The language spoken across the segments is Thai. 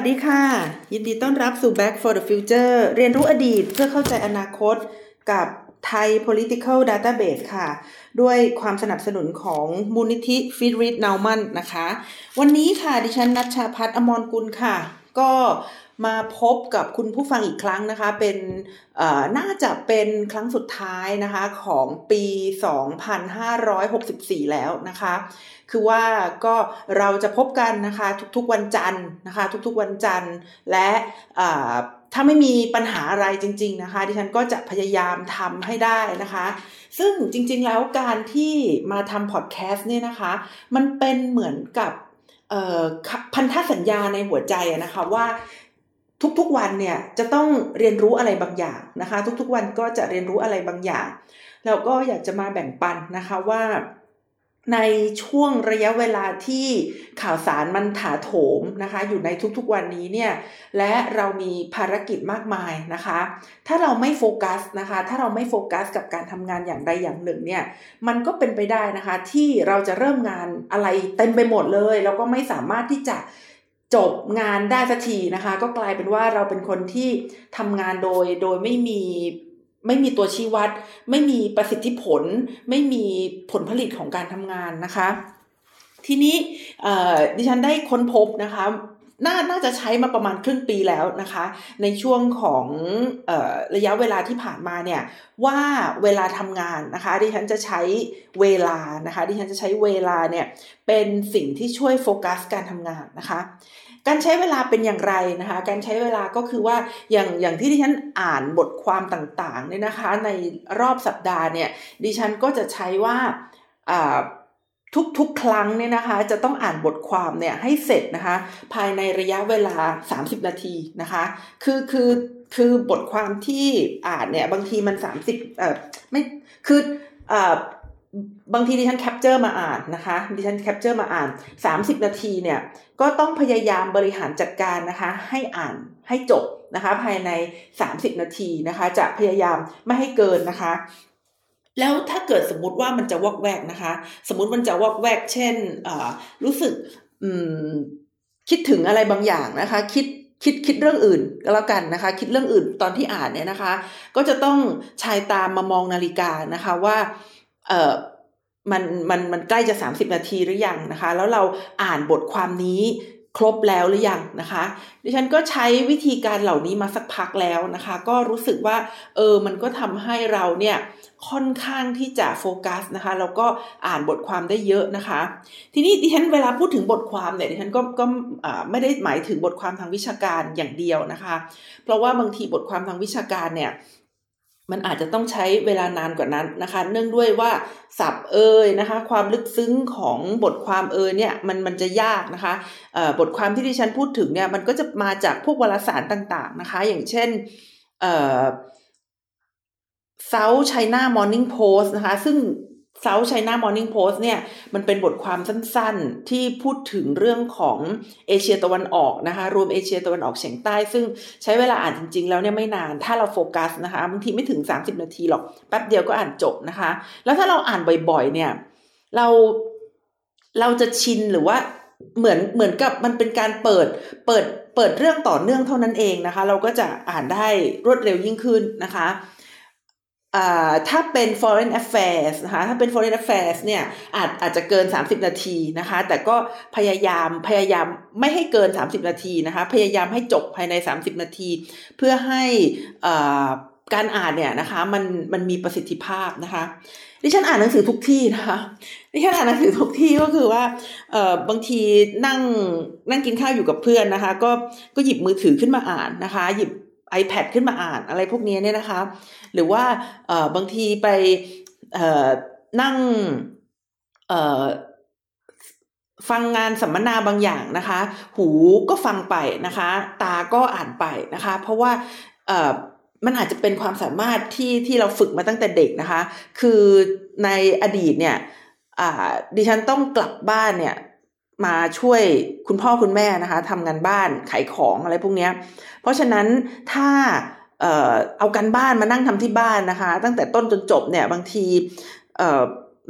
สวัสดีค่ะ ยินดีต้อนรับสู่ Back for the Future เรียนรู้อดีตเพื่อเข้าใจอนาคตกับไทย political database ค่ะ ด้วยความสนับสนุนของมูลนิธิฟิริดนาวมันนะคะ วันนี้ค่ะ ดิฉันนัชชาพัฒอมรกุลค่ะ ก็มาพบกับคุณผู้ฟังอีกครั้งนะคะ เป็นน่าจะเป็นครั้งสุดท้ายนะคะของปี 2564 แล้วนะคะ คือว่าก็เราจะพบกันนะคะทุกๆวันจันทร์นะคะ ทุกๆวันจันทร์และถ้าไม่มีปัญหาอะไรจริง ๆนะคะ ดิฉันก็จะพยายามทำให้ได้นะคะ ซึ่งจริงๆแล้วการที่มาทำพอดแคสต์เนี่ยนะคะ มันเป็นเหมือนกับ พันธสัญญาในหัวใจนะคะว่าทุกๆวันเนี่ยจะต้องเรียนรู้อะไรบางอย่างนะคะ ทุกๆวันก็จะเรียนรู้อะไรบางอย่าง แล้วก็อยากจะมาแบ่งปันนะคะว่า ในช่วงระยะเวลาที่ข่าวสารมันถาโถมนะคะ อยู่ในทุกๆวันนี้เนี่ยและเรามีภารกิจมากมายนะคะ ถ้าเราไม่โฟกัสนะคะ ถ้าเราไม่โฟกัสกับการทำงานอย่างใดอย่างหนึ่งเนี่ยมันก็เป็นไปได้นะคะ ที่เราจะเริ่มงานอะไรเต็มไปหมดเลยแล้วก็ไม่สามารถที่จะจบงานได้สักทีนะคะ ก็กลายเป็นว่าเราเป็นคนที่ทำงานโดยโดยไม่มี ไม่มีตัวชี้วัด ไม่มีประสิทธิผล ไม่มีผลผลิตของการทำงานนะคะ ทีนี้ดิฉันได้ค้นพบนะคะน่าน่าจะใช้มาประมาณครึ่งปีแล้วนะคะ ในช่วงของออระยะเวลาที่ผ่านมาเนี่ยว่าเวลาทำงานนะคะดิฉันจะใช้เวลานะคะดิฉันจะใช้เวลาเนี่ยเป็นสิ่งที่ช่วยโฟกัสการทำงานนะคะ การใช้เวลาเป็นอย่างไรนะคะ การใช้เวลาก็คือว่าอย่างอย่างที่ดิฉันอ่านบทความต่างๆเนี่ยนะคะ ในรอบสัปดาห์เนี่ยดิฉันก็จะใช้ว่าทุกๆ ครั้งเนี่ยนะคะ จะต้องอ่านบทความเนี่ยให้เสร็จนะคะ ภายในระยะเวลา 30 นาทีนะคะ คือคือคือบทความที่อ่านเนี่ยบางทีมัน 30เอ่อไม่คือเอ่อ บางทีดิฉัน capture มาอ่านนะคะดิฉัน capture มาอ่าน 30 นาทีเนี่ยก็ต้องพยายามบริหารจัดการนะคะให้อ่านให้จบนะคะภายใน 30 นาทีนะคะ จะพยายามไม่ให้เกินนะคะ แล้วถ้าเกิดสมมติว่ามันจะวอกแวกนะคะ สมมติมันจะวอกแวก เช่นรู้สึกคิดถึงอะไรบางอย่างนะคะ คิดคิดคิดเรื่องอื่นก็แล้วกันนะคะ คิดเรื่องอื่นตอนที่อ่านเนี่ยนะคะ ก็จะต้องชายตามมามองนาฬิกานะคะว่า เออมันมันมันใกล้จะ 30 นาทีหรือยังนะคะ แล้วเราอ่านบทความนี้ครบแล้วหรือยังนะคะ ดิฉันก็ใช้วิธีการเหล่านี้มาสักพักแล้วนะคะ ก็รู้สึกว่าเออมันก็ทำให้เราเนี่ยค่อนข้างที่จะโฟกัสนะคะแล้วก็อ่านบทความได้เยอะนะคะ ทีนี้ดิฉันเวลาพูดถึงบทความเนี่ยดิฉันก็ก็ไม่ได้หมายถึงบทความทางวิชาการอย่างเดียวนะคะ เพราะว่าบางทีบทความทางวิชาการเนี่ย มันอาจจะต้องใช้เวลานานกว่านั้นนะคะ เนื่องด้วยว่าสับเอยนะคะ ความลึกซึ้งของบทความเอยเนี่ยมันมันจะยากนะคะบทความที่ดิฉันพูดถึงเนี่ยมันก็จะมาจากพวกวารสารต่างๆนะคะ อย่างเช่น South China Morning Post นะคะ ซึ่ง South China Morning Post เนี่ยมันเป็นบทความสั้นๆ ที่พูดถึงเรื่องของเอเชียตะวันออกนะคะรวมเอเชียตะวันออกเฉียงใต้ ซึ่งใช้เวลาอ่านจริงๆ แล้วเนี่ยไม่นานถ้าเราโฟกัสนะคะบางทีไม่ถึง 30 นาทีหรอก แป๊บเดียวก็อ่านจบนะคะ แล้วถ้าเราอ่านบ่อยๆ เนี่ยเราเราจะชินหรือว่าเหมือนเหมือนกับมันเป็นการเปิดเปิดเปิดเรื่องต่อเนื่องเท่านั้นเองนะคะ เราก็จะอ่านได้รวดเร็วยิ่งขึ้นนะคะ ถ้าเป็น foreign affairs นะคะ ถ้าเป็น foreign affairs เนี่ย อาจอาจจะเกิน 30 นาทีนะคะ แต่ก็พยายามพยายามไม่ให้เกิน 30 นาทีนะคะ พยายามให้จบภายใน 30 นาที เพื่อให้การอ่านเนี่ยนะคะ มันมันมีประสิทธิภาพนะคะ ดิฉันอ่านหนังสือทุกที่นะคะ ดิฉันอ่านหนังสือทุกที่ก็คือว่าเอ่อบางทีนั่งนั่งกินข้าวอยู่กับเพื่อนนะคะ ก็ก็หยิบมือถือขึ้นมาอ่านนะคะ หยิบ iPad ขึ้นมาอ่านอะไรพวกนี้เนี่ยนะคะ หรือว่าบางทีไปนั่งฟังงานสัมมนาบางอย่างนะคะ หูก็ฟังไปนะคะ ตาก็อ่านไปนะคะ เพราะว่ามันอาจจะเป็นความสามารถที่ที่เราฝึกมาตั้งแต่เด็กนะคะ คือในอดีตเนี่ยดิฉันต้องกลับบ้านเนี่ย มาช่วยคุณพ่อคุณแม่นะคะทำงานบ้านขายของอะไรพวกนี้เพราะฉะนั้นถ้าเอ่อเอากันบ้านมานั่งทำที่บ้านนะคะ ตั้งแต่ต้นจนจบเนี่ยบางทีเอ่อ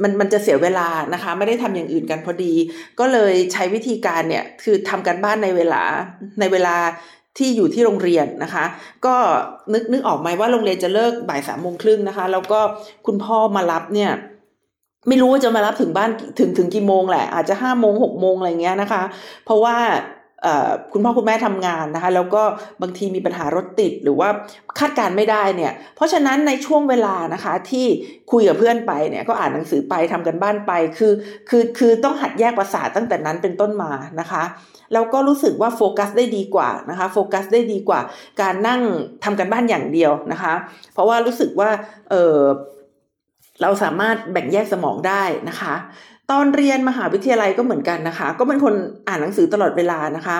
มันมันจะเสียเวลานะคะ ไม่ได้ทำอย่างอื่นกันพอดี ก็เลยใช้วิธีการเนี่ยคือทำกันบ้านในเวลาในเวลาที่อยู่ที่โรงเรียนนะคะ ก็นึกนึกออกไหมว่าโรงเรียนจะเลิกบ่ายสามโมงครึ่งนะคะ แล้วก็คุณพ่อมารับเนี่ย ไม่รู้ว่าจะมารับถึงบ้านถึงถึงกี่โมงแหละ อาจจะห้าโมงหกโมงอะไรเงี้ยนะคะ เพราะว่าคุณพ่อคุณแม่ทำงานนะคะ แล้วก็บางทีมีปัญหารถติดหรือว่าคาดการไม่ได้เนี่ย เพราะฉะนั้นในช่วงเวลานะคะที่คุยกับเพื่อนไปเนี่ยก็อ่านหนังสือไปทำกันบ้านไปคือคือคือต้องหัดแยกประสาทตั้งแต่นั้นเป็นต้นมานะคะแล้วก็รู้สึกว่าโฟกัสได้ดีกว่านะคะโฟกัสได้ดีกว่า การนั่งทำกันบ้านอย่างเดียวนะคะ เพราะว่ารู้สึกว่าเออ เราสามารถแบ่งแยกสมองได้นะคะ ตอนเรียนมหาวิทยาลัยก็เหมือนกันนะคะ ก็เป็นคนอ่านหนังสือตลอดเวลานะคะ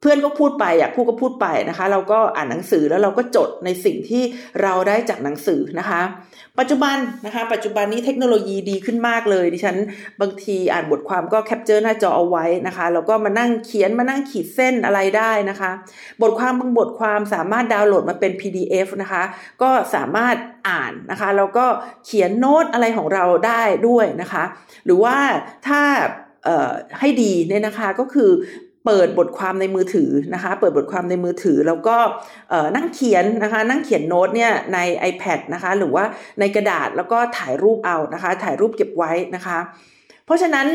เพื่อนก็พูดไปอะพูดก็พูดไปนะคะ เราก็อ่านหนังสือแล้วเราก็จดในสิ่งที่เราได้จากหนังสือนะคะ ปัจจุบันนะคะ ปัจจุบันนี้เทคโนโลยีดีขึ้นมากเลยดิฉันบางทีอ่านบทความก็ capture หน้าจอเอาไว้นะคะแล้วก็มานั่งเขียนมานั่งขีดเส้นอะไรได้นะคะ บทความบางบทความสามารถดาวน์โหลดมาเป็น PDF นะคะ ก็สามารถอ่านนะคะแล้วก็เขียนโน้ตอะไรของเราได้ด้วยนะคะ หรือว่าถ้าให้ดีเนี่ยนะคะก็คือ เปิดบทความในมือถือนะคะ เปิดบทความในมือถือ แล้วก็นั่งเขียนนะคะ นั่งเขียนโน้ตเนี่ยใน iPad นะคะ หรือว่าในกระดาษแล้วก็ถ่ายรูปเอานะคะ ถ่ายรูปเก็บไว้นะคะ เพราะฉะนั้น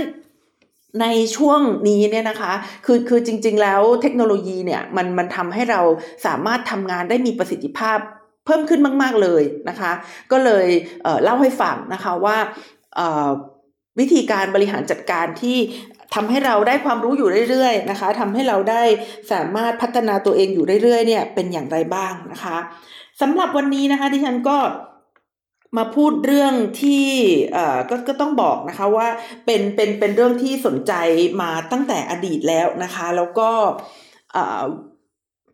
ในช่วงนี้เนี่ยนะคะ คือคือจริง ๆ แล้วเทคโนโลยีเนี่ยมันมันทำให้เราสามารถทำงานได้มีประสิทธิภาพเพิ่มขึ้นมาก ๆ เลยนะคะ ก็เลยเเล่าให้ฟังนะคะว่าวิธีการบริหารจัดการที่ ทำให้เราได้ความรู้อยู่เรื่อยๆนะคะทำให้เราได้สามารถพัฒนาตัวเองอยู่เรื่อยๆเนี่ยเป็นอย่างไรบ้างนะคะสำหรับวันนี้นะคะที่ฉันก็มาพูดเรื่องที่เอ่อก็ก็ต้องบอกนะคะว่าเป็นเป็นเป็นเรื่องที่สนใจมาตั้งแต่อดีตแล้วนะคะ แล้วก็เอ่อ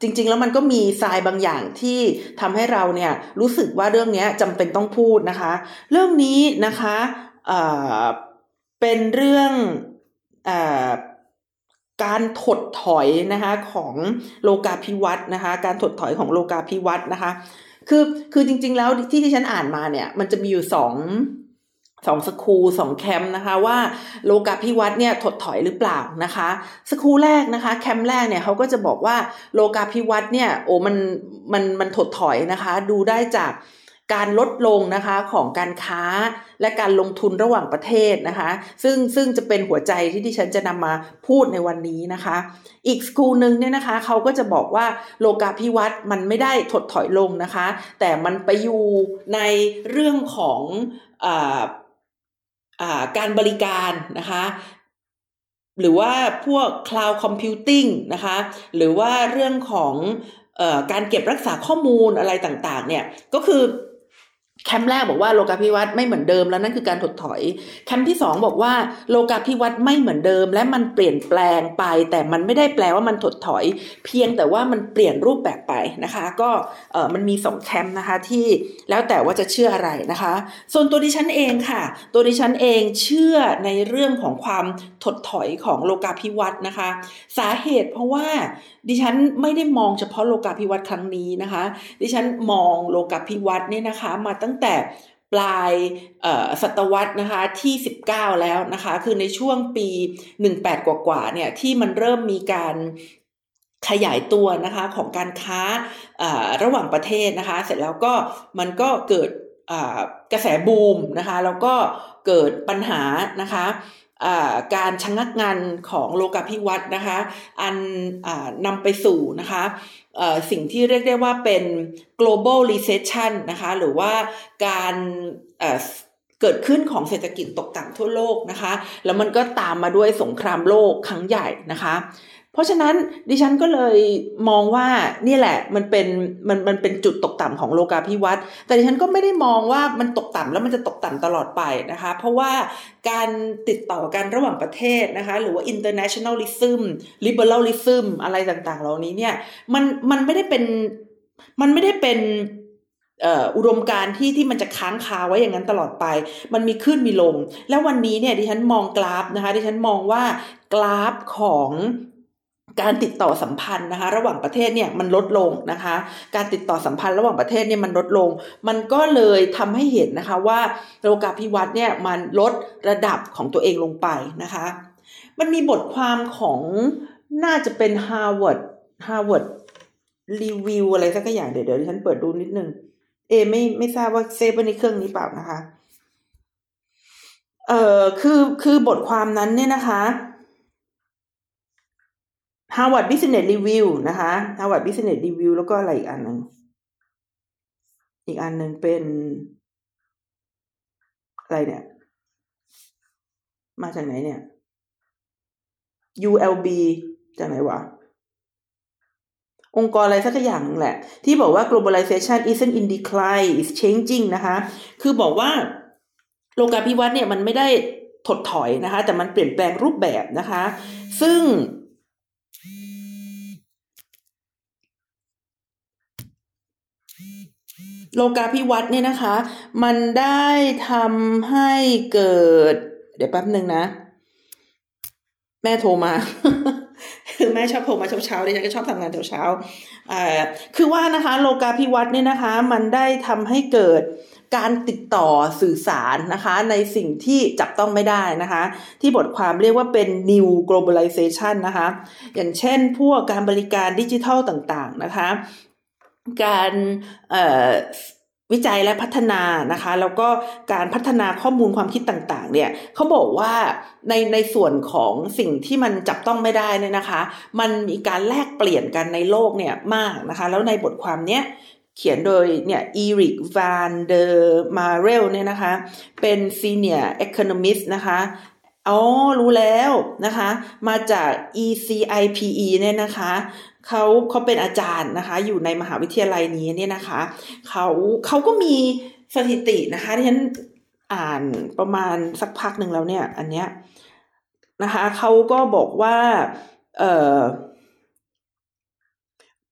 จริง ๆ แล้วมันก็มีทรายบางอย่างที่ทำให้เราเนี่ยรู้สึกว่าเรื่องนี้จำเป็นต้องพูดนะคะ เรื่องนี้นะคะเอ่อเป็นเรื่อง การถดถอยนะคะของโลกาภิวัตนะคะ การถดถอยของโลกาภิวัตนะคะ คือคือจริง ๆ แล้วที่ที่ฉันอ่านมาเนี่ย มันจะมีอยู่สองสองสคูสองแคมป์นะคะว่าโลกาภิวัตเนี่ยถดถอยหรือเปล่านะคะสคูแรกนะคะแคมป์แรกเนี่ยเขาก็จะบอกว่าโลกาภิวัตเนี่ยโอ้มันมันมันถดถอยนะคะ ดูได้จาก การลดลงนะคะของการค้าและการลงทุนระหว่างประเทศนะคะ ซึ่งซึ่งจะเป็นหัวใจที่ดิฉันจะนำมาพูดในวันนี้นะคะ อีกสกูลหนึ่งเนี่ยนะคะเขาก็จะบอกว่าโลกาภิวัตน์มันไม่ได้ถดถอยลงนะคะ แต่มันไปอยู่ในเรื่องของอการบริการนะคะหรือว่าพวก cloud computing นะคะ หรือว่าเรื่องของอการเก็บรักษาข้อมูลอะไรต่างๆ เนี่ย ก็คือ แคมป์แรกบอกว่าโลกาภิวัตน์ไม่เหมือนเดิมแล้วนั่นคือการถดถอย แคมป์ที่สองบอกว่าโลกาภิวัตน์ไม่เหมือนเดิม และมันเปลี่ยนแปลงไป แต่มันไม่ได้แปลว่ามันถดถอย เพียงแต่ว่ามันเปลี่ยนรูปแบบไปนะคะ ก็เออมันมีสองแคมป์นะคะที่แล้วแต่ว่าจะเชื่ออะไรนะคะ ส่วนตัวดิฉันเองค่ะ ตัวดิฉันเองเชื่อในเรื่องของความถดถอยของโลกาภิวัตน์นะคะ สาเหตุเพราะว่า ดิฉันไม่ได้มองเฉพาะโลกาภิวัตน์ครั้งนี้นะคะ ดิฉันมองโลกาภิวัตน์เนี่ยนะคะ มาตั้งแต่ปลายศตวรรษนะคะที่ 19 แล้วนะคะ คือในช่วงปี 18 กว่าๆเนี่ยที่มันเริ่มมีการขยายตัวนะคะของการค้าระหว่างประเทศนะคะ เสร็จแล้วก็มันก็เกิดกระแสบูมนะคะ แล้วก็เกิดปัญหานะคะ การชะงักงานของโลกาภิวัตน์นะคะ อันนำไปสู่นะคะสิ่งที่เรียกได้ว่าเป็น global recession นะคะ หรือว่าการเกิดขึ้นของเศรษฐกิจตกต่ำทั่วโลกนะคะ แล้วมันก็ตามมาด้วยสงครามโลกครั้งใหญ่นะคะ ราะฉะนั้นดิฉันก็เลยมองว่านี่แหละมันเป็นมันมันเป็นจุดตกต่ำของโลกาภิวัตน์แต่ดิฉันก็ไม่ได้มองว่ามันตกต่ำแล้วมันจะตกต่ำตลอดไปนะคะ เพราะว่าการติดต่อกันระหว่างประเทศนะคะ หรือว่า internationalism liberalism อะไรต่างๆ เหล่านี้เนี่ยมันมันไม่ได้เป็นมันไม่ได้เป็นอุดมการที่ที่มันจะค้างคาไว้อย่างนั้นตลอดไป มันมีขึ้นมีลง แล้ววันนี้เนี่ยดิฉันมองกราฟนะคะ ดิฉันมองว่ากราฟของ การติดต่อสัมพันธ์นะคะ ระหว่างประเทศเนี่ยมันลดลงนะคะ การติดต่อสัมพันธ์ระหว่างประเทศเนี่ยมันลดลง มันก็เลยทำให้เห็นนะคะว่าโลกาภิวัตน์เนี่ยมันลดระดับของตัวเองลงไปนะคะ มันมีบทความของน่าจะเป็น Harvard Harvard รีวิวอะไรสักอย่างเดี๋ยวเดี๋ยวฉันเปิดดูนิดนึง เอไม่ไม่ทราบว่าเซฟไว้ในเครื่องนี้เปล่านะคะเอ่อคือคือบทความนั้นเนี่ยนะคะ Harvard Business Review นะคะ Harvard Business Review แล้วก็อะไรอีกอันหนึ่งอีกอันหนึ่งเป็นอะไรเนี่ย มาจากไหนเนี่ย ULB จากไหนวะองค์กรอะไรสักอย่างนึงแหละ ที่บอกว่า globalization isn't in decline is changing นะคะ คือบอกว่าโลกาภิวัตน์เนี่ยมันไม่ได้ถดถอยนะคะ แต่มันเปลี่ยนแปลงรูปแบบนะคะ ซึ่ง โลกาภิวัตน์เนี่ยนะคะ มันได้ทำให้เกิด เดี๋ยวแป๊บหนึ่งนะ แม่โทรมาคือแม่ชอบโทรมาเช้าๆดิฉันก็ชอบทำงานเช้าๆคือว่านะคะโลกาภิวัตน์เนี่ยนะคะ มันได้ทำให้เกิดการติดต่อสื่อสารนะคะ ในสิ่งที่จับต้องไม่ได้นะคะ ที่บทความเรียกว่าเป็น new globalization นะคะ อย่างเช่นพวกการบริการดิจิทัลต่างๆนะคะ การวิจัยและพัฒนานะคะ แล้วก็การพัฒนาข้อมูลความคิดต่างๆ เนี่ยเขาบอกว่าในในส่วนของสิ่งที่มันจับต้องไม่ได้เนี่ยนะคะ มันมีการแลกเปลี่ยนกันในโลกเนี่ยมากนะคะ แล้วในบทความเนี้ยเขียนโดยเนี่ยอีริกวานเดอร์มาเรลเนี่ยนะคะ เป็น senior economist นะคะ อ๋อ รู้แล้วนะคะ มาจาก ECIPE เนี่ยนะคะเขาเขาเป็นอาจารย์นะคะ อยู่ในมหาวิทยาลัยนี้เนี่ยนะคะเขาเขาก็มีสถิตินะคะที่ฉันอ่านประมาณสักพักหนึ่งแล้วเนี่ย อันเนี้ยนะคะเขาก็บอกว่า เอ่อ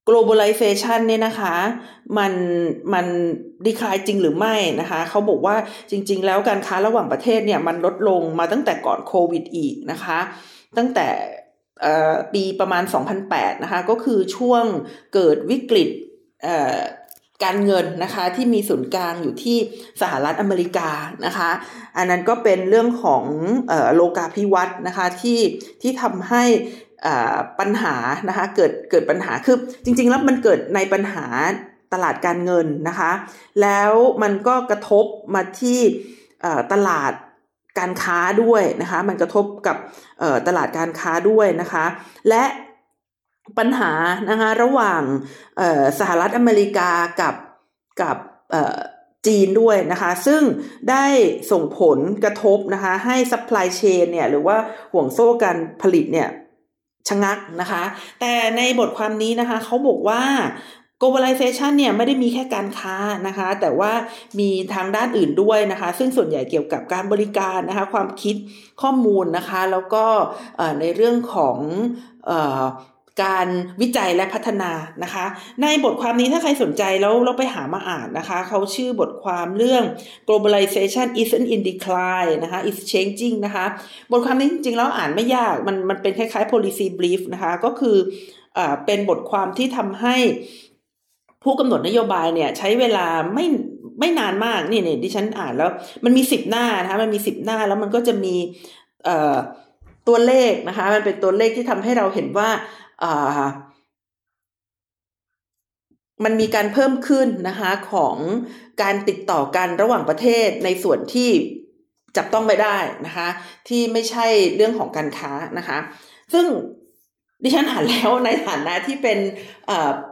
globalization เนี่ยนะคะมันมันดีคลายจริงหรือไม่นะคะเขาบอกว่าจริง ๆ แล้วการค้าระหว่างประเทศเนี่ยมันลดลงมาตั้งแต่ก่อนโควิดอีกนะคะตั้งแต่ปีประมาณ 2008 นะคะก็คือช่วงเกิดวิกฤต การเงินนะคะที่มีศูนย์กลางอยู่ที่สหรัฐอเมริกานะคะ อันนั้นก็เป็นเรื่องของโลกาภิวัตน์นะคะที่ที่ทำให้ปัญหานะคะเกิดเกิดปัญหาคือจริง ๆ แล้วมันเกิดในปัญหาตลาดการเงินนะคะ แล้วมันก็กระทบมาที่ตลาดการค้าด้วยนะคะ มันกระทบกับตลาดการค้าด้วยนะคะ และ ปัญหานะคะระหว่างสหรัฐอเมริกากับกับจีนด้วยนะคะ ซึ่งได้ส่งผลกระทบนะคะให้ supply chain เนี่ยหรือว่าห่วงโซ่การผลิตเนี่ยชะงักนะคะ แต่ในบทความนี้นะคะเขาบอกว่า globalization เนี่ยไม่ได้มีแค่การค้านะคะ แต่ว่ามีทางด้านอื่นด้วยนะคะ ซึ่งส่วนใหญ่เกี่ยวกับการบริการนะคะ ความคิดข้อมูลนะคะ แล้วก็ในเรื่องของ การวิจัยและพัฒนานะคะ ในบทความนี้ถ้าใครสนใจแล้วเราไปหามาอ่านนะคะ เขาชื่อบทความเรื่อง globalization isn't in decline นะคะ is changing นะคะ บทความนี้จริงๆแล้วอ่านไม่ยาก มันมันเป็นคล้ายๆ policy brief นะคะ ก็คืออเป็นบทความที่ทำให้ผู้กำหนดนโยบายเนี่ยใช้เวลาไม่ไม่นานมากนี่นี่ดิฉันอ่านแล้ว มันมีสิบหน้านะคะมันมีสิบหน้าแล้วมันก็จะมีตัวเลขนะคะ มันเป็นตัวเลขที่ทำให้เราเห็นว่า มันมีการเพิ่มขึ้นนะคะของการติดต่อกันระหว่างประเทศในส่วนที่จับต้องไม่ได้นะคะ ที่ไม่ใช่เรื่องของการค้านะคะ ซึ่งดิฉันอ่านแล้วในฐานะที่เป็น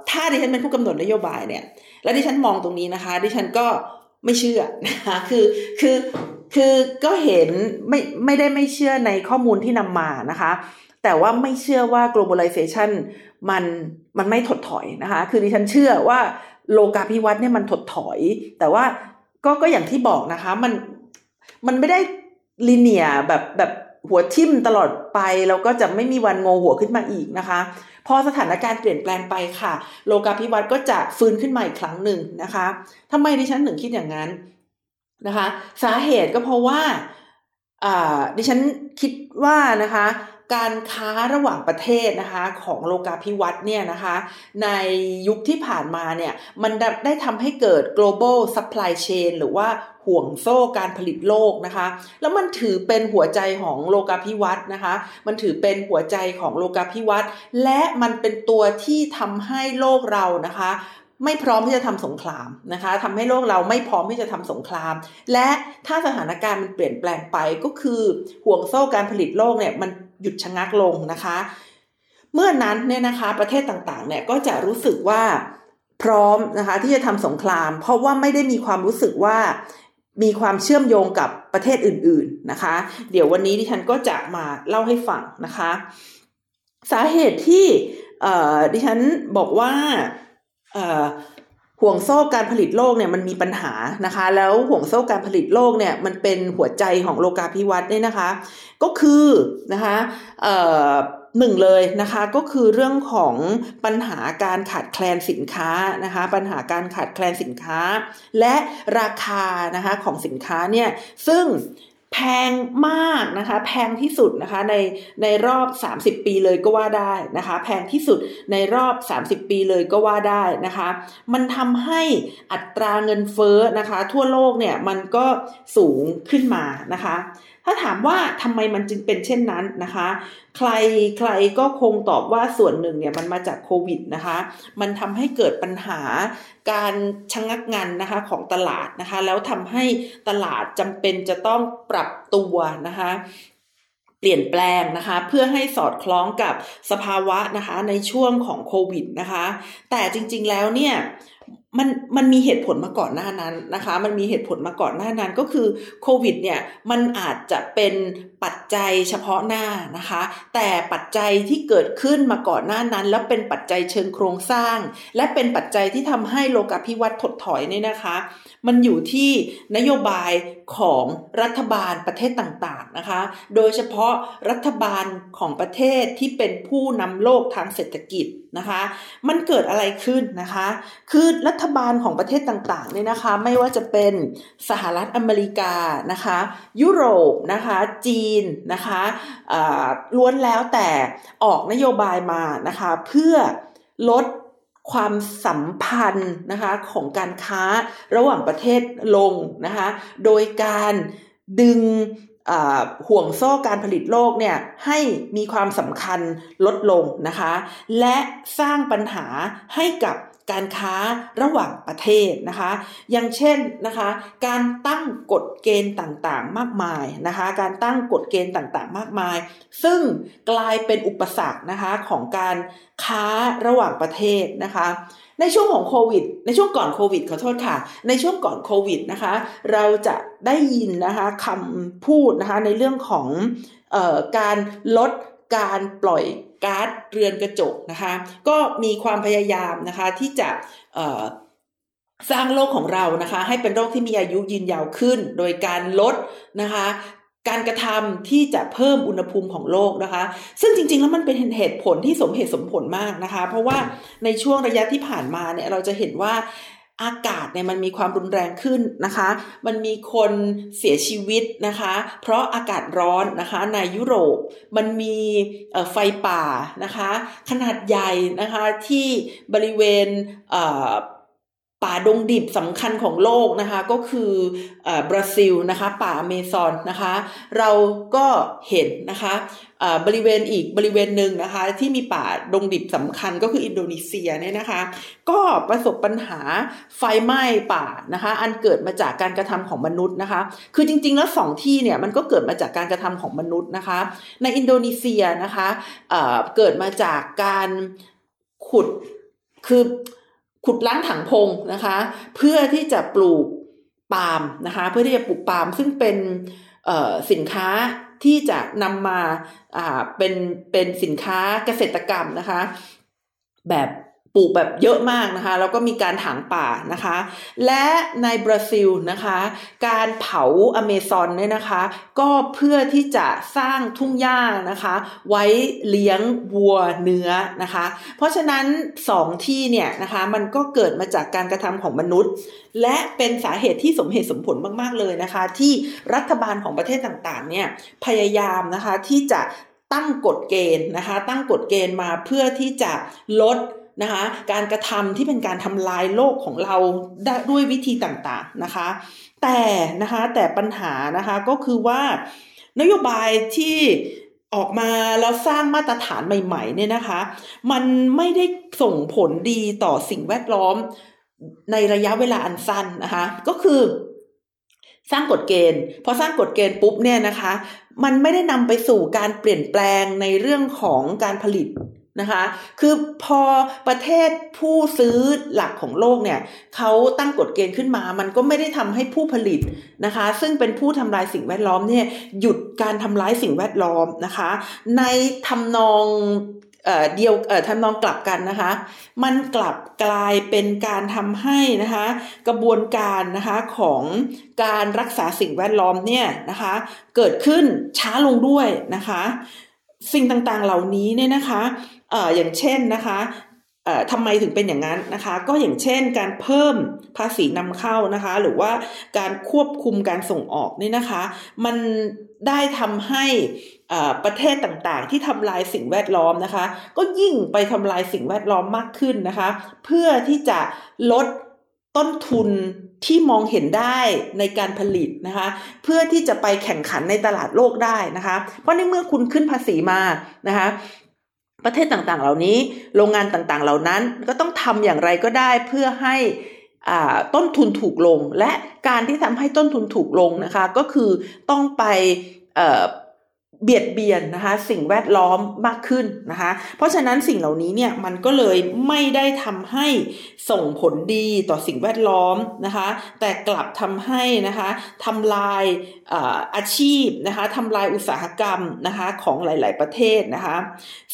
ถ้าดิฉันเป็นผู้กำหนดนโยบายเนี่ย แล้วดิฉันมองตรงนี้นะคะ ดิฉันก็ไม่เชื่อนะคะคือคือคือก็เห็นไม่ไม่ได้ไม่เชื่อในข้อมูลที่นำมานะคะ แต่ว่าไม่เชื่อว่า globalization มันมันไม่ถดถอยนะคะ คือดิฉันเชื่อว่าโลกาภิวัตน์เนี่ยมันถดถอย แต่ว่าก็ก็อย่างที่บอกนะคะ มันมันไม่ได้ลีเนียแบบแบบหัวทิ่มตลอดไปแล้วก็จะไม่มีวันงงหัวขึ้นมาอีกนะคะ พอสถานการณ์เปลี่ยนแปลงไปค่ะ โลกาภิวัตน์ก็จะฟื้นขึ้นมาอีกครั้งหนึ่งนะคะทำไมดิฉันถึงคิดอย่างนั้นนะคะ สาเหตุก็เพราะว่าดิฉันคิดว่านะคะ การค้าระหว่างประเทศนะคะของโลกาภิวัตน์เนี่ยนะคะในยุคที่ผ่านมาเนี่ยมันได้ทำให้เกิด global supply chain หรือว่าห่วงโซ่การผลิตโลกนะคะ แล้วมันถือเป็นหัวใจของโลกาภิวัตน์นะคะ มันถือเป็นหัวใจของโลกาภิวัตน์และมันเป็นตัวที่ทำให้โลกเรานะคะไม่พร้อมที่จะทำสงครามนะคะทำให้โลกเราไม่พร้อมที่จะทำสงคราม และถ้าสถานการณ์มันเปลี่ยนแปลงไปก็คือห่วงโซ่การผลิตโลกเนี่ยมัน หยุดชะงักลงนะคะ เมื่อนั้นเนี่ยนะคะประเทศต่างๆเนี่ยก็จะรู้สึกว่าพร้อมนะคะที่จะทำสงคราม เพราะว่าไม่ได้มีความรู้สึกว่ามีความเชื่อมโยงกับประเทศอื่นๆนะคะ เดี๋ยววันนี้ดิฉันก็จะมาเล่าให้ฟังนะคะ สาเหตุที่ดิฉันบอกว่า ห่วงโซ่การผลิตโลกเนี่ยมันมีปัญหานะคะ แล้วห่วงโซ่การผลิตโลกเนี่ยมันเป็นหัวใจของโลกาภิวัตน์เนี่ยนะคะ ก็คือนะคะหนึ่งเลยนะคะก็คือเรื่องของปัญหาการขาดแคลนสินค้านะคะ ปัญหาการขาดแคลนสินค้า และราคานะคะของสินค้าเนี่ยซึ่ง แพงมากนะคะ แพงที่สุดนะคะในในรอบ 30 ปีเลยก็ว่าได้นะคะ แพงที่สุดในรอบ 30 ปีเลยก็ว่าได้นะคะ มันทำให้อัตราเงินเฟ้อนะคะ ทั่วโลกเนี่ยมันก็สูงขึ้นมานะคะ ถ้าถามว่าทำไมมันจึงเป็นเช่นนั้นนะคะ ใครใครก็คงตอบว่าส่วนหนึ่งเนี่ยมันมาจากโควิดนะคะ มันทำให้เกิดปัญหาการชะงักงันนะคะของตลาดนะคะ แล้วทำให้ตลาดจำเป็นจะต้องปรับตัวนะคะเปลี่ยนแปลงนะคะเพื่อให้สอดคล้องกับสภาวะนะคะในช่วงของโควิดนะคะ แต่จริงๆแล้วเนี่ย มันมันมีเหตุผลมาก่อนหน้านั้นนะคะ มันมีเหตุผลมาก่อนหน้านั้นก็คือโควิดเนี่ยมันอาจจะเป็นปัจจัยเฉพาะหน้านะคะ แต่ปัจจัยที่เกิดขึ้นมาก่อนหน้านั้น แล้วเป็นปัจจัยเชิงโครงสร้าง และเป็นปัจจัยที่ทำให้โลกาภิวัตน์ถดถอยเนี่ยนะคะ มันอยู่ที่นโยบายของรัฐบาลประเทศต่างๆนะคะ โดยเฉพาะรัฐบาลของประเทศที่เป็นผู้นำโลกทางเศรษฐกิจนะคะ มันเกิดอะไรขึ้นนะคะ คือรัฐฐบาลของประเทศต่างๆเนี่ยนะคะ ไม่ว่าจะเป็นสหรัฐอเมริกานะคะ ยุโรปนะคะ จีนนะคะล้วนแล้วแต่ออกนโยบายมานะคะ เพื่อลดความสัมพันธ์นะคะของการค้าระหว่างประเทศลงนะคะ โดยการดึงห่วงโซ่การผลิตโลกเนี่ยให้มีความสำคัญลดลงนะคะ และสร้างปัญหาให้กับ การค้าระหว่างประเทศนะคะ อย่างเช่นนะคะการตั้งกฎเกณฑ์ต่างๆ มากมายนะคะการตั้งกฎเกณฑ์ต่างๆ มากมาย ซึ่งกลายเป็นอุปสรรคนะคะของการค้าระหว่างประเทศนะคะในช่วงของโควิด ในช่วงก่อนโควิดขอโทษค่ะ ในช่วงก่อนโควิดนะคะ เราจะได้ยินนะคะคำพูดนะคะในเรื่องของออการลด การปล่อยก๊าซเรือนกระจกนะคะก็มีความพยายามนะคะที่จะสร้างโลกของเรานะคะให้เป็นโลกที่มีอายุยืนยาวขึ้น โดยการลดนะคะการกระทำที่จะเพิ่มอุณหภูมิของโลกนะคะ ซึ่งจริงๆ แล้วมันเป็นเหตุผลที่สมเหตุสมผลมากนะคะ เพราะว่าในช่วงระยะที่ผ่านมาเนี่ยเราจะเห็นว่า อากาศเนี่ยมันมีความรุนแรงขึ้นนะคะ มันมีคนเสียชีวิตนะคะ เพราะอากาศร้อนนะคะในยุโรป มันมีไฟป่านะคะ ขนาดใหญ่นะคะที่บริเวณ ป่าดงดิบสำคัญของโลกนะคะก็คือบราซิลนะคะป่าอเมซอนนะคะเราก็เห็นนะคะบริเวณอีกบริเวณหนึ่งนะคะที่มีป่าดงดิบสำคัญก็คืออินโดนีเซียเนี่ยนะคะ ก็ประสบปัญหาไฟไหม้ป่านะคะอันเกิดมาจากการกระทำของมนุษย์นะคะคือจริงๆแล้วสองที่เนี่ยมันก็เกิดมาจากการกระทำของมนุษย์นะคะในอินโดนีเซียนะคะเเกิดมาจากการขุดคือ ขุดล้างถังพงนะคะ เพื่อที่จะปลูกปาล์มนะคะ เพื่อที่จะปลูกปาล์มซึ่งเป็นสินค้าที่จะนำมาเป็นเป็นสินค้าเกษตรกรรมนะคะ แบบ ปลูกแบบเยอะมากนะคะ แล้วก็มีการถางป่านะคะ และในบราซิลนะคะ การเผาอเมซอนเนี่ยนะคะ ก็เพื่อที่จะสร้างทุ่งหญ้านะคะ ไว้เลี้ยงวัวเนื้อนะคะ เพราะฉะนั้นสองที่เนี่ยนะคะ มันก็เกิดมาจากการกระทำของมนุษย์ และเป็นสาเหตุที่สมเหตุสมผลมาก ๆ เลยนะคะ ที่รัฐบาลของประเทศต่างๆ เนี่ยพยายามนะคะที่จะตั้งกฎเกณฑ์นะคะ ตั้งกฎเกณฑ์มาเพื่อที่จะลด นะคะการกระทำที่เป็นการทำลายโลกของเราด้วยวิธีต่างๆนะคะ แต่นะคะแต่ปัญหานะคะก็คือว่านโยบายที่ออกมาแล้วสร้างมาตรฐานใหม่ๆเนี่ยนะคะ มันไม่ได้ส่งผลดีต่อสิ่งแวดล้อมในระยะเวลาอันสั้นนะคะ ก็คือสร้างกฎเกณฑ์ พอสร้างกฎเกณฑ์ปุ๊บเนี่ยนะคะ มันไม่ได้นำไปสู่การเปลี่ยนแปลงในเรื่องของการผลิต นะคะ คือพอประเทศผู้ซื้อหลักของโลกเนี่ยเขาตั้งกฎเกณฑ์ขึ้นมา มันก็ไม่ได้ทำให้ผู้ผลิตนะคะ ซึ่งเป็นผู้ทำลายสิ่งแวดล้อมเนี่ยหยุดการทำร้ายสิ่งแวดล้อมนะคะ ในทำนองเดียวทำนองกลับกันนะคะ มันกลับกลายเป็นการทำให้นะคะ กระบวนการนะคะของการรักษาสิ่งแวดล้อมเนี่ยนะคะ เกิดขึ้นช้าลงด้วยนะคะ สิ่งต่างๆเหล่านี้เนี่ยนะคะ อย่างเช่นนะคะทำไมถึงเป็นอย่างนั้นนะคะ ก็อย่างเช่นการเพิ่มภาษีนำเข้านะคะ หรือว่าการควบคุมการส่งออกนี่นะคะ มันได้ทำให้ประเทศต่างๆ ที่ทำลายสิ่งแวดล้อมนะคะ ก็ยิ่งไปทำลายสิ่งแวดล้อมมากขึ้นนะคะ เพื่อที่จะลดต้นทุนที่มองเห็นได้ในการผลิตนะคะ เพื่อที่จะไปแข่งขันในตลาดโลกได้นะคะ เพราะในเมื่อคุณขึ้นภาษีมานะคะ ประเทศต่างๆ เหล่านี้โรงงานต่างๆ เหล่านั้นก็ต้องทำอย่างไรก็ได้เพื่อให้ต้นทุนถูกลง และการที่ทำให้ต้นทุนถูกลงนะคะ ก็คือต้องไป เบียดเบียนนะคะสิ่งแวดล้อมมากขึ้นนะคะเพราะฉะนั้นสิ่งเหล่านี้เนี่ยมันก็เลยไม่ได้ทำให้ส่งผลดีต่อสิ่งแวดล้อมนะคะแต่กลับทำให้นะคะทำลายอาชีพนะคะทำลายอุตสาหกรรมนะคะของหลาย ๆ ประเทศนะคะ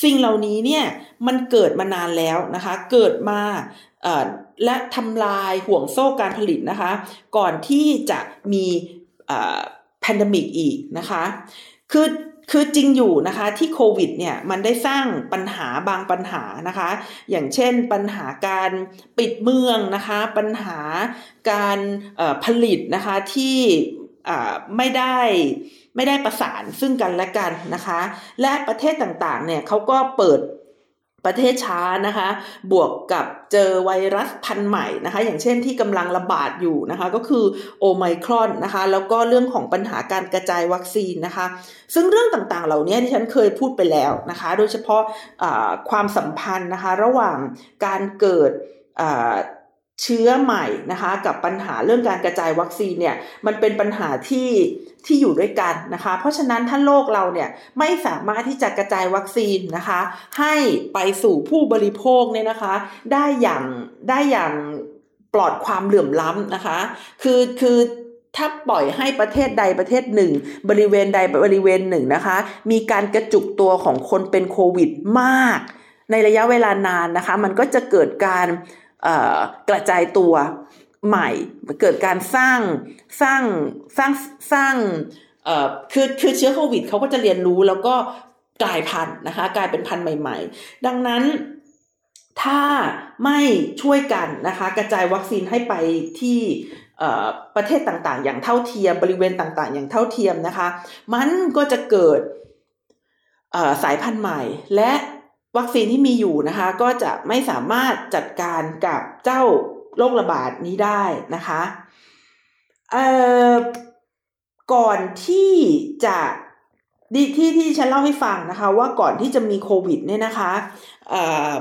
สิ่งเหล่านี้เนี่ยมันเกิดมานานแล้วนะคะเกิดมาและทำลายห่วงโซ่การผลิตนะคะก่อนที่จะมีแพนดมิกอีกนะคะคือ คือจริงอยู่นะคะที่โควิดเนี่ยมันได้สร้างปัญหาบางปัญหานะคะ อย่างเช่นปัญหาการปิดเมืองนะคะ ปัญหาการผลิตนะคะที่ไม่ได้ไม่ได้ประสานซึ่งกันและกันนะคะ และประเทศต่างๆเนี่ยเขาก็เปิด ประเทศช้านะคะ บวกกับเจอไวรัสพันธุ์ใหม่นะคะ อย่างเช่นที่กำลังระบาดอยู่นะคะ ก็คือโอไมครอนนะคะ แล้วก็เรื่องของปัญหาการกระจายวัคซีนนะคะ ซึ่งเรื่องต่างๆ เหล่านี้ที่ฉันเคยพูดไปแล้วนะคะ โดยเฉพาะความสัมพันธ์นะคะ ระหว่างการเกิด เชื้อใหม่นะคะกับปัญหาเรื่องการกระจายวัคซีนเนี่ยมันเป็นปัญหาที่ที่อยู่ด้วยกันนะคะ เพราะฉะนั้นถ้าโลกเราเนี่ยไม่สามารถที่จะกระจายวัคซีนนะคะ ให้ไปสู่ผู้บริโภคเนี่ยนะคะ ได้อย่างได้อย่างปลอดความเหลื่อมล้ำนะคะ คือคือถ้าปล่อยให้ประเทศใดประเทศหนึ่ง บริเวณใดบริเวณหนึ่งนะคะ มีการกระจุกตัวของคนเป็นโควิดมาก ในระยะเวลานานนะคะ มันก็จะเกิดการ กระจายตัวใหม่ เกิดการสร้างสร้างสร้างสร้างคือคือเชื้อโควิดเขาก็จะเรียนรู้แล้วก็กลายพันธุ์นะคะกลายเป็นพันธุ์ใหม่ ๆ ดังนั้นถ้าไม่ช่วยกันนะคะกระจายวัคซีนให้ไปที่ประเทศต่างๆ อย่างเท่าเทียมบริเวณต่างๆ อย่างเท่าเทียมนะคะ มันก็จะเกิดสายพันธุ์ใหม่ และ วัคซีนที่มีอยู่นะคะ ก็จะไม่สามารถจัดการกับเจ้าโรคระบาดนี้ได้นะคะเอ่อก่อนที่จะที่ที่ที่ฉันเล่าให้ฟังนะคะ ว่าก่อนที่จะมีโควิดเนี่ยนะคะเอ่อ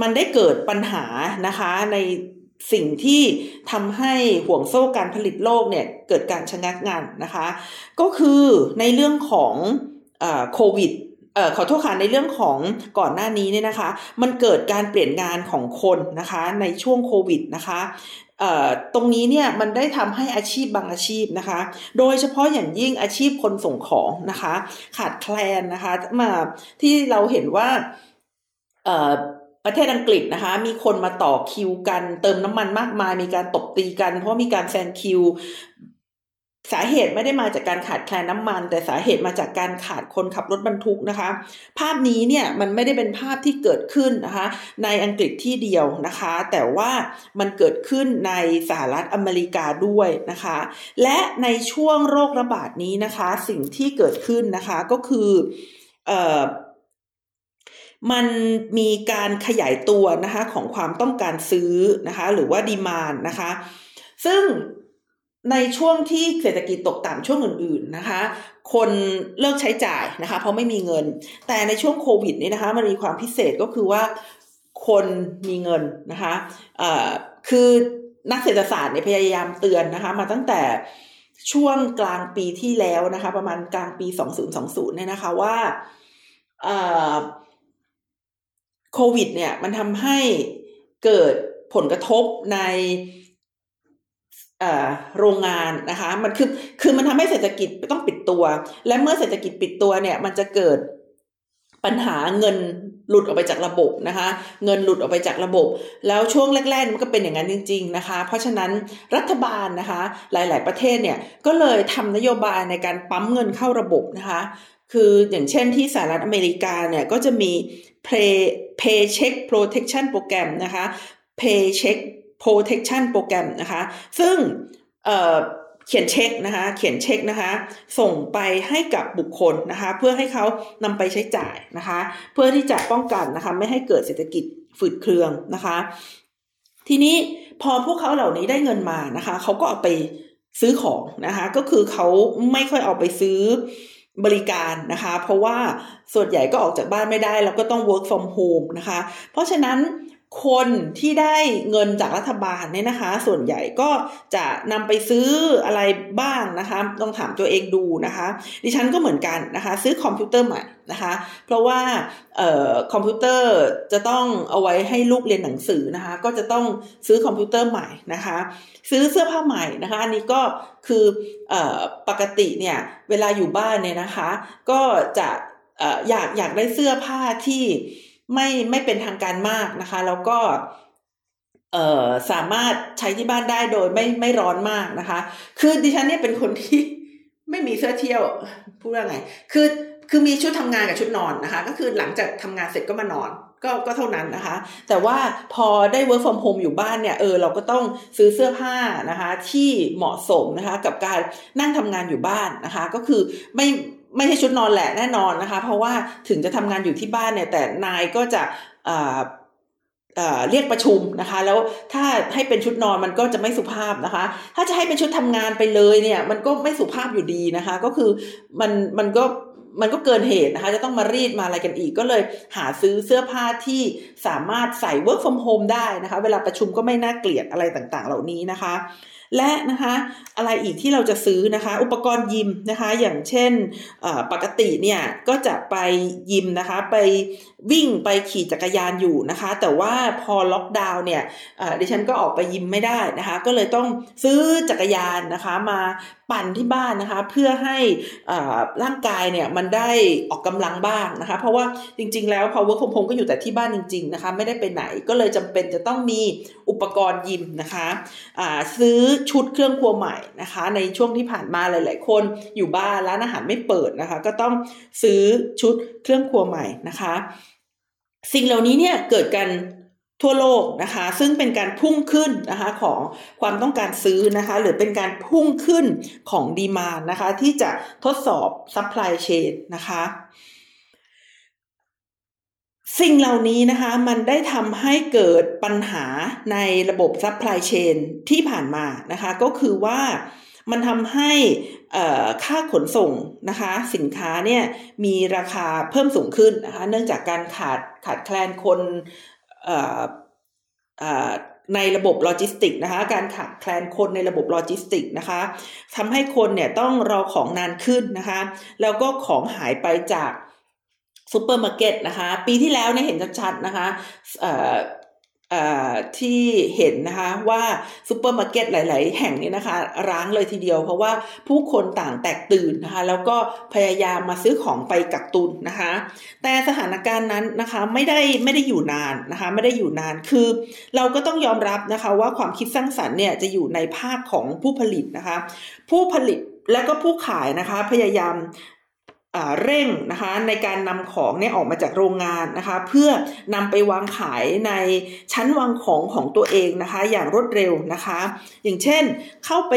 มันได้เกิดปัญหานะคะในสิ่งที่ทำให้ห่วงโซ่การผลิตโลกเนี่ยเกิดการชะงักงานนะคะ ก็คือในเรื่องของโควิด อ่อขอโทษค่ะในเรื่องของก่อนหน้านี้เนี่ยนะคะ มันเกิดการเปลี่ยนงานของคนนะคะในช่วงโควิดนะคะเอ่อตรงนี้เนี่ยมันได้ทำให้อาชีพบางอาชีพนะคะ โดยเฉพาะอย่างยิ่งอาชีพคนส่งของนะคะ ขาดแคลนนะคะมาที่เราเห็นว่าเอ่อประเทศอังกฤษนะคะ มีคนมาต่อคิวกัน เติมน้ำมันมากมาย มีการตบตีกัน เพราะมีการแซงคิว สาเหตุไม่ได้มาจากการขาดแคลนน้ำมัน แต่สาเหตุมาจากการขาดคนขับรถบรรทุกนะคะ ภาพนี้เนี่ยมันไม่ได้เป็นภาพที่เกิดขึ้นนะคะ ในอังกฤษที่เดียวนะคะ แต่ว่ามันเกิดขึ้นในสหรัฐอเมริกาด้วยนะคะ และในช่วงโรคระบาดนี้นะคะ สิ่งที่เกิดขึ้นนะคะก็คือเอ่อมันมีการขยายตัวนะคะของความต้องการซื้อนะคะ หรือว่าดีมานนะคะ ซึ่ง ในช่วงที่เศรษฐกิจตกต่ำช่วงอื่น ๆนะคะ คนเลิกใช้จ่ายนะคะ เพราะไม่มีเงิน แต่ในช่วงโควิดนี้นะคะมันมีความพิเศษก็คือว่าคนมีเงินนะคะะคือนักเศรษฐศาสตร์เนี่ยพยายามเตือนนะคะ มาตั้งแต่ช่วงกลางปีที่แล้วนะคะ ประมาณกลางปี 2020 เนี่ยนะคะว่าโควิด เนี่ยมันทำให้เกิดผลกระทบใน โรงงานนะคะมันคือคือมันทำให้เศรษฐกิจต้องปิดตัว และเมื่อเศรษฐกิจปิดตัวเนี่ย มันจะเกิดปัญหาเงินหลุดออกไปจากระบบนะคะ เงินหลุดออกไปจากระบบ แล้วช่วงแรกๆมันก็เป็นอย่างนั้นจริง ๆนะคะ เพราะฉะนั้นรัฐบาลนะคะ หลาย ๆประเทศเนี่ยก็เลยทำนโยบายในการปั๊มเงินเข้าระบบนะคะ คืออย่างเช่นที่สหรัฐอเมริกาเนี่ยก็จะมี Pay Paycheck Protection Program นะคะ Paycheck protection โปรแกรมนะคะ ซึ่งเขียนเช็คนะคะ เขียนเช็คนะคะ ส่งไปให้กับบุคคลนะคะ เพื่อให้เขานำไปใช้จ่ายนะคะ เพื่อที่จะป้องกันนะคะ ไม่ให้เกิดเศรษฐกิจฝืดเครืองนะคะ ทีนี้พอพวกเขาเหล่านี้ได้เงินมานะคะ เขาก็เอาไปซื้อของนะคะ ก็คือเขาไม่ค่อยเอาไปซื้อบริการนะคะ เพราะว่าส่วนใหญ่ก็ออกจากบ้านไม่ได้ แล้วก็ต้อง work from home นะคะ เพราะฉะนั้น คนที่ได้เงินจากรัฐบาลเนี่ยนะคะ ส่วนใหญ่ก็จะนำไปซื้ออะไรบ้างนะคะต้องถามตัวเองดูนะคะ ดิฉันก็เหมือนกันนะคะ ซื้อคอมพิวเตอร์ใหม่นะคะ เพราะว่าออคอมพิวเตอร์จะต้องเอาไว้ให้ลูกเรียนหนังสือนะคะ ก็จะต้องซื้อคอมพิวเตอร์ใหม่นะคะ ซื้อเสื้อผ้าใหม่นะคะ อันนี้ก็คือออปกติเนี่ยเวลาอยู่บ้านเนี่ยนะคะ ก็จะอออยากอยากได้เสื้อผ้าที่ ไม่ไม่เป็นทางการมากนะคะ แล้วก็เอ่อสามารถใช้ที่บ้านได้โดยไม่ไม่ร้อนมากนะคะ คือดิฉันเนี่ยเป็นคนที่ไม่มีเสื้อเที่ยวพูดว่าไง คือคือมีชุดทำงานกับชุดนอนนะคะ ก็คือหลังจากทำงานเสร็จก็มานอนก็ก็เท่านั้นนะคะ แต่ว่าพอได้ work from home อยู่บ้านเนี่ยเออเราก็ต้องซื้อเสื้อผ้านะคะ ที่เหมาะสมนะคะ กับการนั่งทำงานอยู่บ้านนะคะ ก็คือไม่ ไม่ใช่ชุดนอนแหละแน่นอนนะคะ เพราะว่าถึงจะทำงานอยู่ที่บ้านเนี่ย แต่นายก็จะเรียกประชุมนะคะ แล้วถ้าให้เป็นชุดนอนมันก็จะไม่สุภาพนะคะ ถ้าจะให้เป็นชุดทำงานไปเลยเนี่ย มันก็ไม่สุภาพอยู่ดีนะคะ ก็คือมันมันก็มันก็เกินเหตุนะคะ จะต้องมารีดมาอะไรกันอีก ก็เลยหาซื้อเสื้อผ้าที่สามารถใส่ work from home ได้นะคะ เวลาประชุมก็ไม่น่าเกลียดอะไรต่างๆ เหล่านี้นะคะ และนะคะอะไรอีกที่เราจะซื้อนะคะ อุปกรณ์ยิมนะคะ อย่างเช่นปกติเนี่ยก็จะไปยิมนะคะ ไปวิ่งไปขี่จักรยานอยู่นะคะ แต่ว่าพอล็อกดาวน์เนี่ยดิฉันก็ออกไปยิมไม่ได้นะคะ ก็เลยต้องซื้อจักรยานนะคะ มา ปั่นที่บ้านนะคะ เพื่อให้ร่างกายเนี่ยมันได้ออกกำลังบ้างนะคะ เพราะว่าจริง ๆ แล้วพอ work from home ก็อยู่แต่ที่บ้านจริง ๆ นะคะ ไม่ได้ไปไหนก็เลยจำเป็นจะต้องมีอุปกรณ์ยิมนะคะซื้อชุดเครื่องครัวใหม่นะคะ ในช่วงที่ผ่านมาหลาย ๆ คนอยู่บ้านร้านอาหารไม่เปิดนะคะ ก็ต้องซื้อชุดเครื่องครัวใหม่นะคะ สิ่งเหล่านี้เนี่ยเกิดกัน ทั่วโลกนะคะ ซึ่งเป็นการพุ่งขึ้นนะคะของความต้องการซื้อนะคะ หรือเป็นการพุ่งขึ้นของ demand นะคะ ที่จะทดสอบ supply chain นะคะ สิ่งเหล่านี้นะคะมันได้ทำให้เกิดปัญหาในระบบ supply chain ที่ผ่านมานะคะ ก็คือว่ามันทำให้ค่าขนส่งนะคะ สินค้าเนี่ยมีราคาเพิ่มสูงขึ้นนะคะ เนื่องจากการขาดขาดแคลนคน ในระบบโลจิสติกนะคะ การขาดแคลนคนในระบบโลจิสติกนะคะทำให้คนเนี่ยต้องรอของนานขึ้นนะคะ แล้วก็ของหายไปจากซูเปอร์มาร์เก็ตนะคะ ปีที่แล้วเนี่ยเห็นชัดๆนะคะ ที่เห็นนะคะว่าซูเปอร์มาร์เก็ตหลาย ๆ แห่งนี้นะคะ ร้างเลยทีเดียว เพราะว่าผู้คนต่างแตกตื่นนะคะแล้วก็พยายามมาซื้อของไปกักตุนนะคะ แต่สถานการณ์นั้นนะคะไม่ได้ไม่ได้อยู่นานนะคะไม่ได้อยู่นานคือ เราก็ต้องยอมรับนะคะว่าความคิดสร้างสรรค์เนี่ยจะอยู่ในภาคของผู้ผลิตนะคะ ผู้ผลิตและก็ผู้ขายนะคะพยายาม เร่งนะคะในการนำของเนี่ยออกมาจากโรงงานนะคะ เพื่อนำไปวางขายในชั้นวางของของตัวเองนะคะ อย่างรวดเร็วนะคะ อย่างเช่นเข้าไป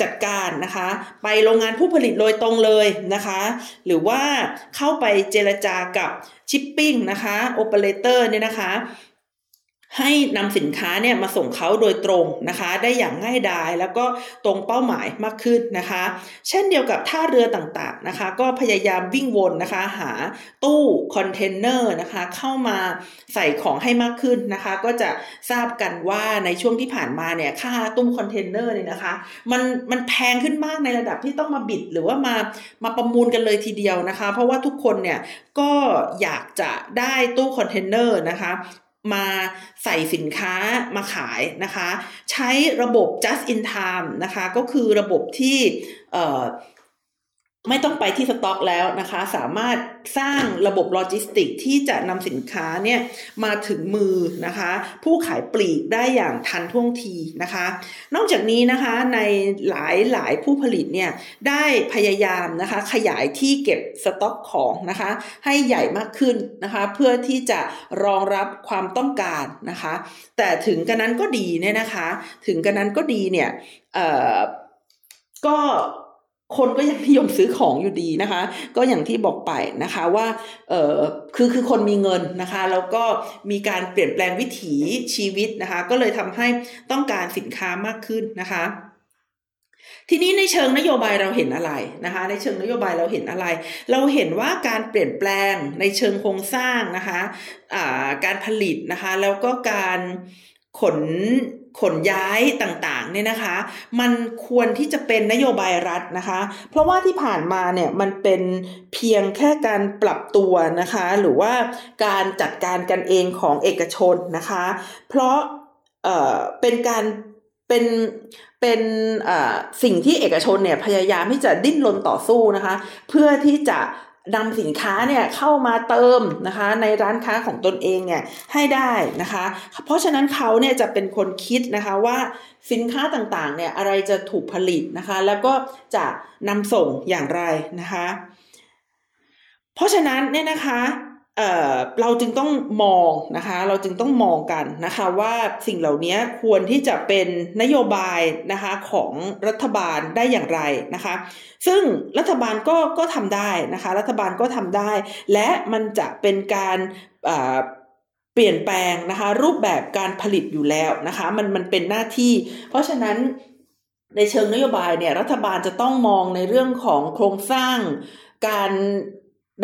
จัดการนะคะ ไปโรงงานผู้ผลิตโดยตรงเลยนะคะ หรือว่าเข้าไปเจรจากับชิปปิ้งนะคะโอเปอเรเตอร์เนี่ยนะคะ ให้นำสินค้าเนี่ยมาส่งเขาโดยตรงนะคะ ได้อย่างง่ายดายแล้วก็ตรงเป้าหมายมากขึ้นนะคะ เช่นเดียวกับท่าเรือต่างๆนะคะ ก็พยายามวิ่งวนนะคะ หาตู้คอนเทนเนอร์นะคะเข้ามาใส่ของให้มากขึ้นนะคะ ก็จะทราบกันว่าในช่วงที่ผ่านมาเนี่ยค่าตู้คอนเทนเนอร์เนี่ยนะคะมันมันแพงขึ้นมากในระดับที่ต้องมา bid หรือว่ามามาประมูลกันเลยทีเดียวนะคะ เพราะว่าทุกคนเนี่ยก็อยากจะได้ตู้คอนเทนเนอร์นะคะ มาใส่สินค้ามาขายนะคะ ใช้ระบบ just in time นะคะ ก็คือระบบที่ ไม่ต้องไปที่สต็อกแล้วนะคะ สามารถสร้างระบบโลจิสติกที่จะนำสินค้าเนี่ยมาถึงมือนะคะ ผู้ขายปลีกได้อย่างทันท่วงทีนะคะ นอกจากนี้นะคะในหลายหลายผู้ผลิตเนี่ยได้พยายามนะคะขยายที่เก็บสต็อกของนะคะ ให้ใหญ่มากขึ้นนะคะ เพื่อที่จะรองรับความต้องการนะคะ แต่ถึงกันนั้นก็ดีเนี่ยนะคะ ถึงกันนั้นก็ดีเนี่ยก็ คนก็ยังนิยมซื้อของอยู่ดีนะคะ ก็อย่างที่บอกไปนะคะว่าเออคือคือคนมีเงินนะคะ แล้วก็มีการเปลี่ยนแปลงวิถีชีวิตนะคะ ก็เลยทำให้ต้องการสินค้ามากขึ้นนะคะทีนี้ในเชิงนโยบายเราเห็นอะไรนะคะ ในเชิงนโยบายเราเห็นอะไร เราเห็นว่าการเปลี่ยนแปลงในเชิงโครงสร้างนะคะะการผลิตนะคะ แล้วก็การขน ขนย้ายต่างๆเนี่ยนะคะ มันควรที่จะเป็นนโยบายรัฐนะคะ เพราะว่าที่ผ่านมาเนี่ยมันเป็นเพียงแค่การปรับตัวนะคะ หรือว่าการจัดการกันเองของเอกชนนะคะ เพราะเอ่อเป็นการเป็นเป็นสิ่งที่เอกชนเนี่ยพยายามที่จะดิ้นรนต่อสู้นะคะ เพื่อที่จะ นำสินค้าเนี่ยเข้ามาเติมนะคะในร้านค้าของตนเองเนี่ยให้ได้นะคะ เพราะฉะนั้นเขาเนี่ยจะเป็นคนคิดนะคะว่าสินค้าต่างๆเนี่ยอะไรจะถูกผลิตนะคะ แล้วก็จะนำส่งอย่างไรนะคะ เพราะฉะนั้นเนี่ยนะคะ เเราจึงต้องมองนะคะ เราจึงต้องมองกันนะคะว่าสิ่งเหล่านี้ควรที่จะเป็นนโยบายนะคะของรัฐบาลได้อย่างไรนะคะ ซึ่งรัฐบาลก็ก็ทำได้นะคะ รัฐบาลก็ทำได้ และมันจะเป็นการเปลี่ยนแปลงนะคะ รูปแบบการผลิตอยู่แล้วนะคะ มันมันเป็นหน้าที่ เพราะฉะนั้นในเชิงนโยบายเนี่ยรัฐบาลจะต้องมองในเรื่องของโครงสร้างการ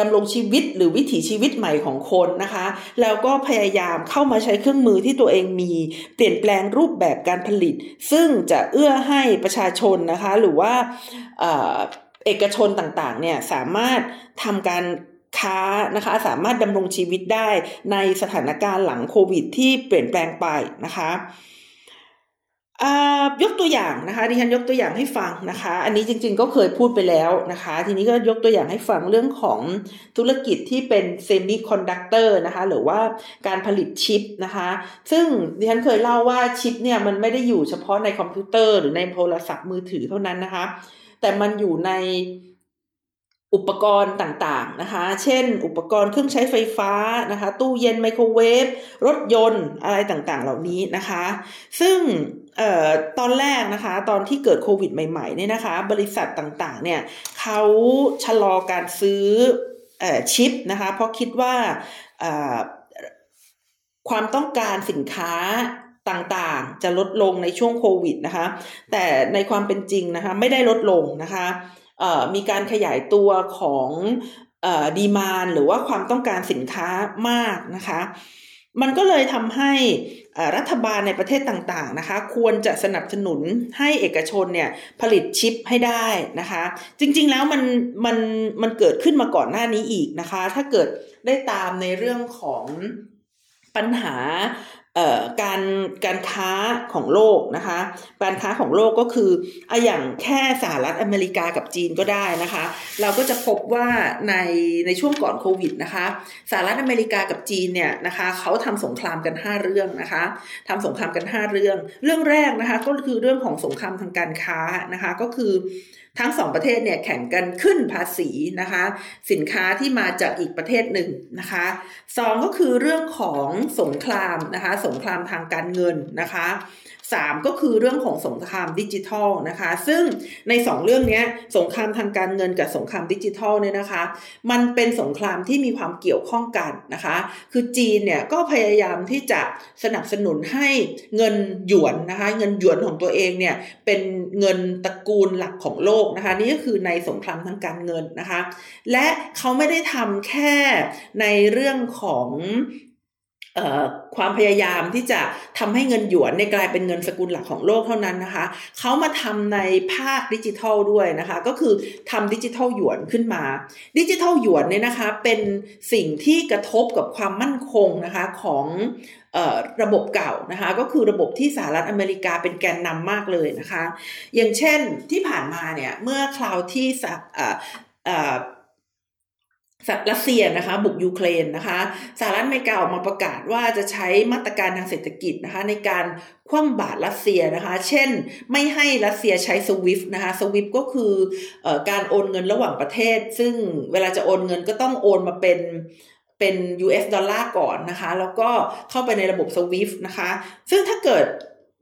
ดำรงชีวิตหรือวิถีชีวิตใหม่ของคนนะคะ แล้วก็พยายามเข้ามาใช้เครื่องมือที่ตัวเองมี เปลี่ยนแปลงรูปแบบการผลิต ซึ่งจะเอื้อให้ประชาชนนะคะ หรือว่าเอกชนต่างๆเนี่ยสามารถทำการค้านะคะสามารถดำรงชีวิตได้ในสถานการณ์หลังโควิดที่เปลี่ยนแปลงไปนะคะ ยกตัวอย่างนะคะดิฉันยกตัวอย่างให้ฟังนะคะ อันนี้จริงๆก็เคยพูดไปแล้วนะคะ ทีนี้ก็ยกตัวอย่างให้ฟังเรื่องของธุรกิจที่เป็นเซมิคอนดักเตอร์นะคะ หรือว่าการผลิตชิปนะคะ ซึ่งดิฉันเคยเล่าว่าชิปเนี่ยมันไม่ได้อยู่เฉพาะในคอมพิวเตอร์หรือในโทรศัพท์มือถือเท่านั้นนะคะ แต่มันอยู่ในอุปกรณ์ต่างๆนะคะ เช่น อุปกรณ์เครื่องใช้ไฟฟ้านะคะ ตู้เย็นไมโครเวฟรถยนต์อะไรต่างๆ เหล่านี้นะคะ ซึ่ง ออตอนแรกนะคะตอนที่เกิดโควิดใหม่ๆเนี่ยนะคะ บริษัทต่างๆเนี่ยเขาชะลอการซื้อเอ่อชิปนะคะเพราะคิดว่าความต้องการสินค้าต่างๆ จะลดลงในช่วงโควิดนะคะ แต่ในความเป็นจริงนะคะไม่ได้ลดลงนะคะมีการขยายตัวของดีมานหรือว่าความต้องการสินค้ามากนะคะ มันก็เลยทำให้รัฐบาลในประเทศต่างๆนะคะ ควรจะสนับสนุนให้เอกชนเนี่ยผลิตชิปให้ได้นะคะ จริงๆแล้วมันมันมันเกิดขึ้นมาก่อนหน้านี้อีกนะคะ ถ้าเกิดได้ตามในเรื่องของปัญหา การการค้าของโลกนะคะ การค้าของโลกก็คือออย่างแค่สหรัฐอเมริกากับจีนก็ได้นะคะ เราก็จะพบว่าในในช่วงก่อนโควิดนะคะสหรัฐอเมริกากับจีนเนี่ยนะคะเขาทำสงครามกัน 5 เรื่องนะคะทำสงครามกัน 5 เรื่อง เรื่องแรกนะคะก็คือเรื่องของสงครามทางการค้านะคะก็คือ ทั้งสองประเทศเนี่ยแข่งกันขึ้นภาษีนะคะ สินค้าที่มาจากอีกประเทศหนึ่งนะคะสองก็คือเรื่องของสงครามนะคะ สงครามทางการเงินนะคะ 3 ก็คือเรื่องของสงครามดิจิทัลนะคะ ซึ่งใน 2 เรื่องนี้สงครามทางการเงินกับสงครามดิจิทัลเนี่ยนะคะ มันเป็นสงครามที่มีความเกี่ยวข้องกันนะคะ คือจีนเนี่ยก็พยายามที่จะสนับสนุนให้เงินหยวนนะคะ เงินหยวนของตัวเองเนี่ยเป็นเงินตระกูลหลักของโลกนะคะนี่ก็คือในสงครามทางการเงินนะคะ และเขาไม่ได้ทำแค่ในเรื่องของ ความพยายามที่จะทำให้เงินหยวนในกลายเป็นเงินสกุลหลักของโลกเท่านั้นนะคะเขามาทำในภาคดิจิทัลด้วยนะคะ ก็คือทำดิจิทัลหยวนขึ้นมา ดิจิทัลหยวนเนี่ยนะคะเป็นสิ่งที่กระทบกับความมั่นคงนะคะของระบบเก่านะคะก็คือระบบที่สหรัฐอเมริกาเป็นแกนนำมากเลยนะคะ อย่างเช่นที่ผ่านมาเนี่ยเมื่อคราวที่ รัสเซียนะคะบุกยูเครนนะคะสหรัฐอเมริกาออกมาประกาศว่าจะใช้มาตรการทางเศรษฐกิจนะคะในการคว่ำบาตรรัสเซียนะคะ เช่น ไม่ให้รัสเซียใช้ SWIFT นะคะ SWIFT ก็คืออการโอนเงินระหว่างประเทศ ซึ่งเวลาจะโอนเงินก็ต้องโอนมาเป็นเป็น US ดอลลาร์ก่อนนะคะ แล้วก็เข้าไปในระบบ SWIFT นะคะ ซึ่งถ้าเกิด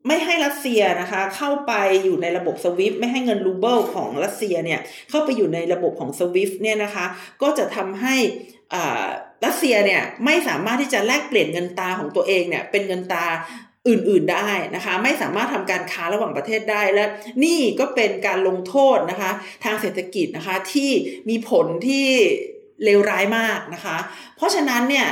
ไม่ให้รัสเซียนะคะ เข้าไปอยู่ในระบบสวิฟไม่ให้เงินรูเบิลของรัสเซียเนี่ยเข้าไปอยู่ในระบบของสวิฟเนี่ยนะคะ ก็จะทำให้รัสเซียเนี่ยไม่สามารถที่จะแลกเปลี่ยนเงินตาของตัวเองเนี่ยเป็นเงินตาอื่นๆได้นะคะ ไม่สามารถทำการค้าระหว่างประเทศได้และนี่ก็เป็นการลงโทษนะคะ ทางเศรษฐกิจนะคะที่มีผลที่เลวร้ายมากนะคะ เพราะฉะนั้นเนี่ย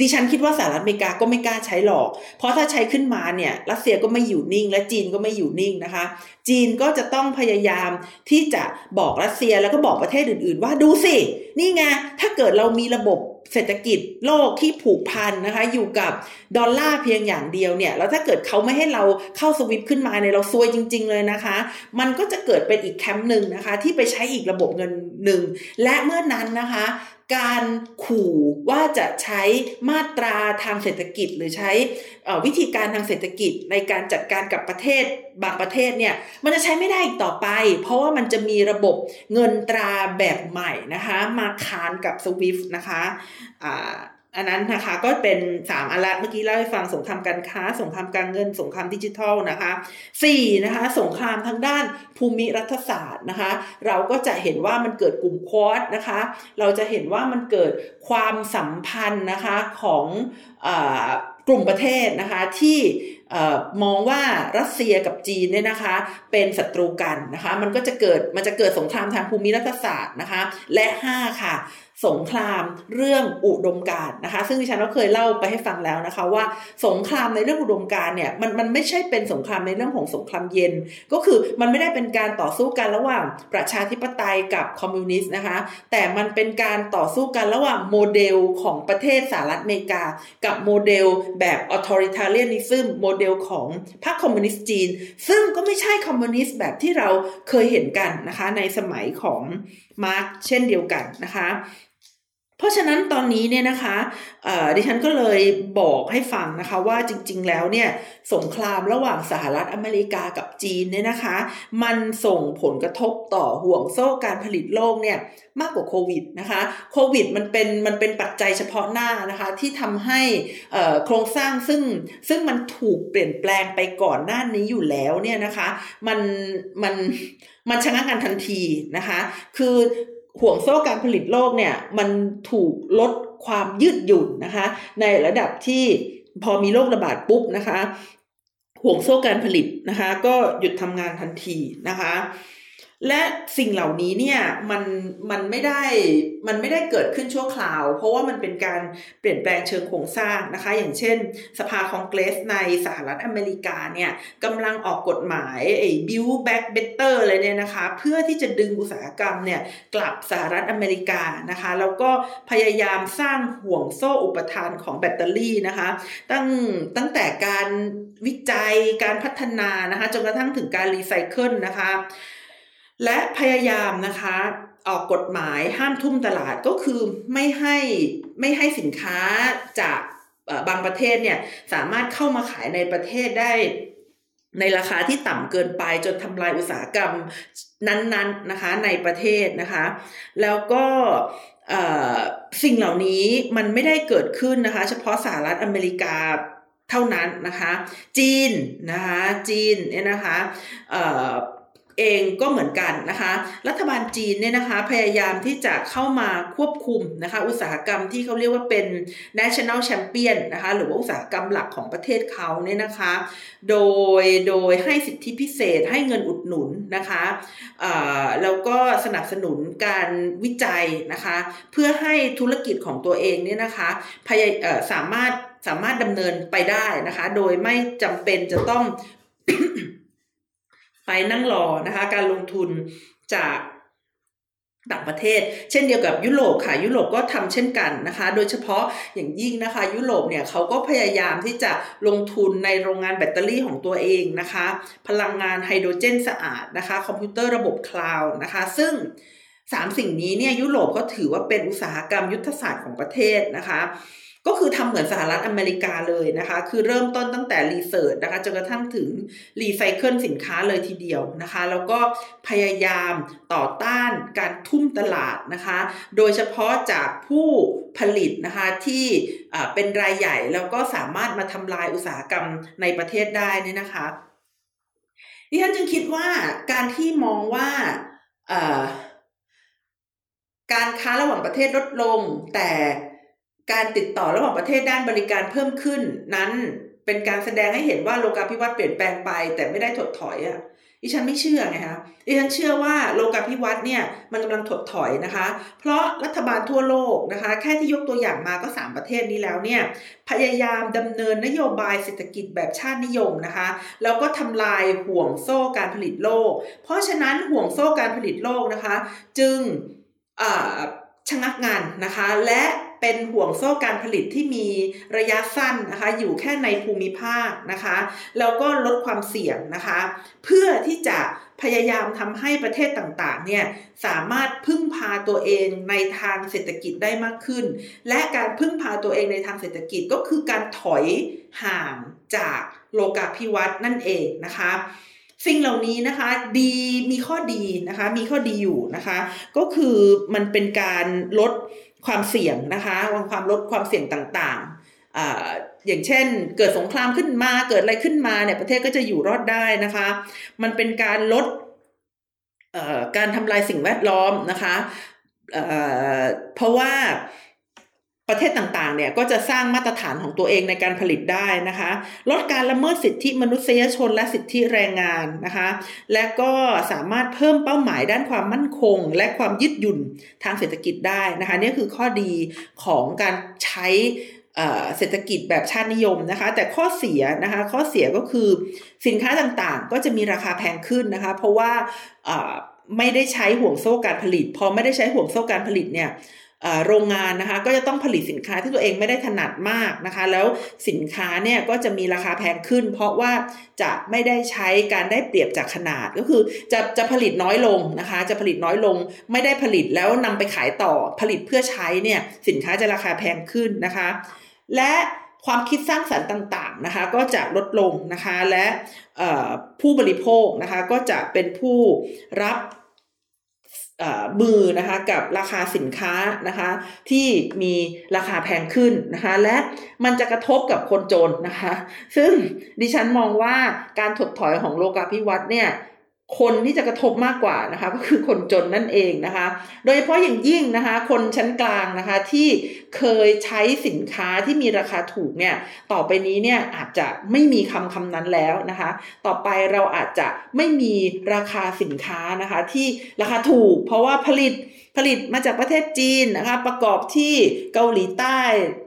ดิฉันคิดว่าสหรัฐอเมริกาก็ไม่กล้าใช้หรอก เพราะถ้าใช้ขึ้นมาเนี่ยรัสเซียก็ไม่อยู่นิ่ง และจีนก็ไม่อยู่นิ่งนะคะ จีนก็จะต้องพยายามที่จะบอกรัสเซียแล้วก็บอกประเทศอื่น ๆ ว่าดูสิ นี่ไง ถ้าเกิดเรามีระบบเศรษฐกิจโลกที่ผูกพันนะคะ อยู่กับดอลลาร์เพียงอย่างเดียวเนี่ย แล้วถ้าเกิดเขาไม่ให้เราเข้าสวิปขึ้นมาเนี่ยเราซวยจริง ๆ เลยนะคะ มันก็จะเกิดเป็นอีกแคมป์หนึ่งนะคะ ที่ไปใช้อีกระบบเงินหนึ่งและเมื่อนั้นนะคะ การขู่ว่าจะใช้มาตราทางเศรษฐกิจ หรือใช้วิธีการทางเศรษฐกิจในการจัดการกับประเทศบางประเทศเนี่ยมันจะใช้ไม่ได้อีกต่อไป เพราะว่ามันจะมีระบบเงินตราแบบใหม่นะคะ มาคานกับ SWIFT นะคะ อันนั้นนะคะก็เป็น3อันละเมื่อกี้เล่าให้ฟังสงครามการค้า สงครามการเงิน สงครามดิจิทัลนะคะ4นะคะสงครามทางด้านภูมิรัฐศาสตร์นะคะ เราก็จะเห็นว่ามันเกิดกลุ่มควอดนะคะ เราจะเห็นว่ามันเกิดความสัมพันธ์นะคะของอกลุ่มประเทศนะคะที่มองว่ารัสเซียกับจีนเนี่ยนะคะ เป็นศัตรูกันนะคะ มันก็จะเกิดมันจะเกิดสงครามทางภูมิรัฐศาสตร์นะคะ และ 5 ค่ะ สงครามเรื่องอุดมการนะคะ ซึ่งดิฉันก็เคยเล่าไปให้ฟังแล้วนะคะว่าสงครามในเรื่องอุดมการเนี่ยมันมันไม่ใช่เป็นสงครามในเรื่องของสงครามเย็น ก็คือมันไม่ได้เป็นการต่อสู้กันระหว่างประชาธิปไตยกับคอมมิวนิสต์นะคะ แต่มันเป็นการต่อสู้กันระหว่างโมเดลของประเทศสหรัฐอเมริกา กับโมเดลแบบ authoritarianism โมเดลของพรรคคอมมิวนิสต์จีน ซึ่งก็ไม่ใช่คอมมิวนิสต์แบบที่เราเคยเห็นกันนะคะในสมัยของมาร์กซ์เช่นเดียวกันนะคะ เพราะฉะนั้นตอนนี้เนี่ยนะคะดิฉันก็เลยบอกให้ฟังนะคะว่าจริง ๆ แล้วเนี่ยสงครามระหว่างสหรัฐอเมริกากับจีนเนี่ยนะคะ มันส่งผลกระทบต่อห่วงโซ่การผลิตโลกเนี่ยมากกว่าโควิดนะคะโควิดมันเป็นมันเป็นปัจจัยเฉพาะหน้านะคะที่ทำให้โครงสร้างซึ่งซึ่งมันถูกเปลี่ยนแปลงไปก่อนหน้านี้อยู่แล้วเนี่ยนะคะมันมันมันชะงักกันทันทีนะคะ คือ ห่วงโซ่การผลิตโลกเนี่ยมันถูกลดความยืดหยุ่นนะคะ ในระดับที่พอมีโรคระบาดปุ๊บนะคะ ห่วงโซ่การผลิตนะคะ ก็หยุดทำงานทันทีนะคะ และสิ่งเหล่านี้เนี่ยมันมันไม่ได้มันไม่ได้เกิดขึ้นชั่วคราว เพราะว่ามันเป็นการเปลี่ยนแปลงเชิงโครงสร้างนะคะ อย่างเช่น สภาคองเกรสในสหรัฐอเมริกาเนี่ยกำลังออกกฎหมายไอ้ Build Back Better อะไรเนี่ยนะคะ เพื่อที่จะดึงอุตสาหกรรมเนี่ยกลับสหรัฐอเมริกานะคะ แล้วก็พยายามสร้างห่วงโซ่อุปทานของแบตเตอรี่นะคะ ตั้งตั้งแต่การวิจัยการพัฒนานะคะจนกระทั่งถึงการรีไซเคิลนะคะ และพยายามนะคะออกกฎหมายห้ามทุ่มตลาดก็คือไม่ให้ไม่ให้สินค้าจากบางประเทศเนี่ยสามารถเข้ามาขายในประเทศได้ในราคาที่ต่ำเกินไปจนทำลายอุตสาหกรรมนั้นๆนนนะคะในประเทศนะคะ แล้วก็สิ่งเหล่านี้มันไม่ได้เกิดขึ้นนะคะ เฉพาะสหรัฐอเมริกาเท่านั้นนะคะ จีนนะคะจีนเนี่ยนะคะ เองก็เหมือนกันนะคะ รัฐบาลจีนเนี่ยนะคะพยายามที่จะเข้ามาควบคุมนะคะอุตสาหกรรมที่เขาเรียกว่าเป็น national champion นะคะหรือว่าอุตสาหกรรมหลักของประเทศเขาเนี่ยนะคะ โดยโดยให้สิทธิพิเศษให้เงินอุดหนุนนะคะแล้วก็สนับสนุนการวิจัยนะคะเพื่อให้ธุรกิจของตัวเองเนี่ยนะคะพยสามารถสามารถดำเนินไปได้นะคะ โดยไม่จำเป็นจะต้อง ไปนั่งรอนะคะ การลงทุนจากต่างประเทศ เช่นเดียวกับยุโรปค่ะ ยุโรปก็ทำเช่นกันนะคะ โดยเฉพาะอย่างยิ่งนะคะ ยุโรปเนี่ยเขาก็พยายามที่จะลงทุนในโรงงานแบตเตอรี่ของตัวเองนะคะ พลังงานไฮโดรเจนสะอาดนะคะ คอมพิวเตอร์ระบบคลาวด์นะคะ ซึ่งสามสิ่งนี้เนี่ยยุโรปก็ถือว่าเป็นอุตสาหกรรมยุทธศาสตร์ของประเทศนะคะ ก็คือทำเหมือนสหรัฐอเมริกาเลยนะคะ คือเริ่มต้นตั้งแต่ research นะคะจนกระทั่งถึงรีไซเคิลสินค้าเลยทีเดียวนะคะ แล้วก็พยายามต่อต้านการทุ่มตลาดนะคะ โดยเฉพาะจากผู้ผลิตนะคะที่เป็นรายใหญ่แล้วก็สามารถมาทำลายอุตสาหกรรมในประเทศได้นี่นะคะดิฉันจึงคิดว่าการที่มองว่าการค้าระหว่างประเทศลดลงแต่ การติดต่อระหว่างประเทศด้านบริการเพิ่มขึ้น นั้นเป็นการแสดงให้เห็นว่าโลกาภิวัตน์เปลี่ยนแปลงไป แต่ไม่ได้ถดถอยอะ่ะดิฉันไม่เชื่อไงคะดิฉันเชื่อว่าโลกาภิวัตน์เนี่ยมันกำลังถดถอยนะคะ เพราะรัฐบาลทั่วโลกนะคะ แค่ที่ยกตัวอย่างมาก็ 3 ประเทศนี้แล้วเนี่ยพยายามดำเนินนโยบายเศรษฐกิจแบบชาตินิยมนะคะ แล้วก็ทำลายห่วงโซ่การผลิตโลก เพราะฉะนั้นห่วงโซ่การผลิตโลกนะคะ จึงชะงักงานนะคะ และ เป็นห่วงโซ่การผลิตที่มีระยะสั้นนะคะอยู่แค่ในภูมิภาคนะคะแล้วก็ลดความเสี่ยงนะคะ เพื่อที่จะพยายามทำให้ประเทศต่างๆเนี่ยสามารถพึ่งพาตัวเองในทางเศรษฐกิจได้มากขึ้น และการพึ่งพาตัวเองในทางเศรษฐกิจก็คือการถอยห่างจากโลกาภิวัตน์นั่นเองนะคะสิ่งเหล่านี้นะคะดีมีข้อดีนะคะมีข้อดีอยู่นะคะ ก็คือมันเป็นการลด ความเสี่ยงนะคะความลดความเสี่ยงต่างๆอย่างเช่น เกิดสงครามขึ้นมาเกิดอะไรขึ้นมาเนี่ยประเทศก็จะอยู่รอดได้นะคะ มันเป็นการลดการทำลายสิ่งแวดล้อมนะคะเพราะว่า ประเทศต่างๆ เนี่ยก็จะสร้างมาตรฐานของตัวเองในการผลิตได้นะคะ ลดการละเมิดสิทธิมนุษยชนและสิทธิแรงงานนะคะ และก็สามารถเพิ่มเป้าหมายด้านความมั่นคง และความยืดหยุ่นทางเศรษฐกิจได้นะคะนี่คือข้อดีของการใช้เศรษฐกิจแบบชาตินิยมนะคะ แต่ข้อเสียนะคะข้อเสียก็คือสินค้าต่างๆ ก็จะมีราคาแพงขึ้นนะคะ เพราะว่าไม่ได้ใช้ห่วงโซ่การผลิต พอไม่ได้ใช้ห่วงโซ่การผลิตเนี่ย โรงงานนะคะก็จะต้องผลิตสินค้าที่ตัวเองไม่ได้ถนัดมากนะคะ แล้วสินค้าเนี่ยก็จะมีราคาแพงขึ้น เพราะว่าจะไม่ได้ใช้การได้เปรียบจากขนาดก็คือจะจะผลิตน้อยลงนะคะ จะผลิตน้อยลงไม่ได้ผลิตแล้วนำไปขายต่อผลิตเพื่อใช้เนี่ยสินค้าจะราคาแพงขึ้นนะคะ และความคิดสร้างสรรค์ต่างๆนะคะ ก็จะลดลงนะคะและผู้บริโภคนะคะก็จะเป็นผู้รับ มือนะคะกับราคาสินค้านะคะที่มีราคาแพงขึ้นนะคะและมันจะกระทบกับคนจนนะคะ ซึ่งดิฉันมองว่าการถดถอยของโลกาภิวัตน์เนี่ย คนที่จะกระทบมากกว่านะคะก็คือคนจนนั่นเองนะคะ โดยเฉพาะอย่างยิ่งนะคะ คนชั้นกลางนะคะที่เคยใช้สินค้าที่มีราคาถูกเนี่ยต่อไปนี้เนี่ยอาจจะไม่มีคำคำนั้นแล้วนะคะ ต่อไปเราอาจจะไม่มีราคาสินค้านะคะที่ราคาถูก เพราะว่าผลิตผลิตมาจากประเทศจีนนะคะประกอบที่เกาหลีใต้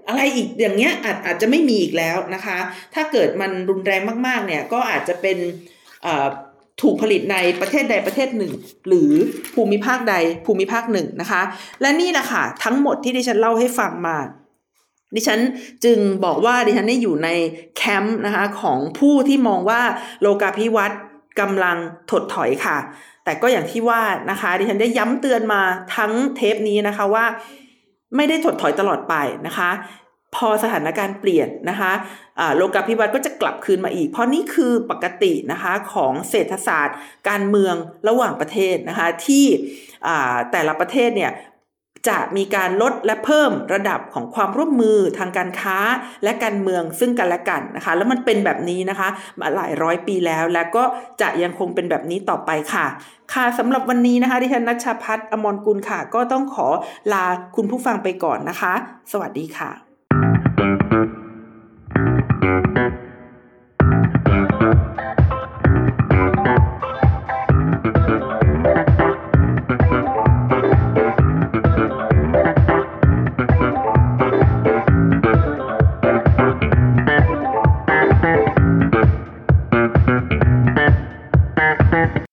อะไรอีกอย่างเงี้ยอาจอาจจะไม่มีอีกแล้วนะคะ ถ้าเกิดมันรุนแรงมากๆเนี่ยก็อาจจะเป็น ถูกผลิตในประเทศใดประเทศหนึ่ง หรือภูมิภาคใดภูมิภาคหนึ่งนะคะ และนี่แหละค่ะทั้งหมดที่ดิฉันเล่าให้ฟังมาดิฉันจึงบอกว่าดิฉันได้อยู่ในแคมป์นะคะของผู้ที่มองว่าโลกาภิวัตน์กำลังถดถอยค่ะ แต่ก็อย่างที่ว่านะคะดิฉันได้ย้ำเตือนมาทั้งเทปนี้นะคะว่า ไม่ได้ถดถอยตลอดไปนะคะ พอสถานการณ์เปลี่ยนนะคะโลกาภิวัตน์ก็จะกลับคืนมาอีก เพราะนี่คือปกตินะคะของเศรษฐศาสตร์ การเมืองระหว่างประเทศนะคะที่แต่ละประเทศเนี่ยจะมีการลดและเพิ่มระดับของความร่วมมือทางการค้าและการเมืองซึ่งกันและกันนะคะ แล้วมันเป็นแบบนี้นะคะมาหลายร้อยปีแล้ว และก็จะยังคงเป็นแบบนี้ต่อไปค่ะ ค่ะสำหรับวันนี้นะคะ ดิฉันนัชพัฒน์อมรกุลค่ะ ก็ต้องขอลาคุณผู้ฟังไปก่อนนะคะ สวัสดีค่ะ Thank you.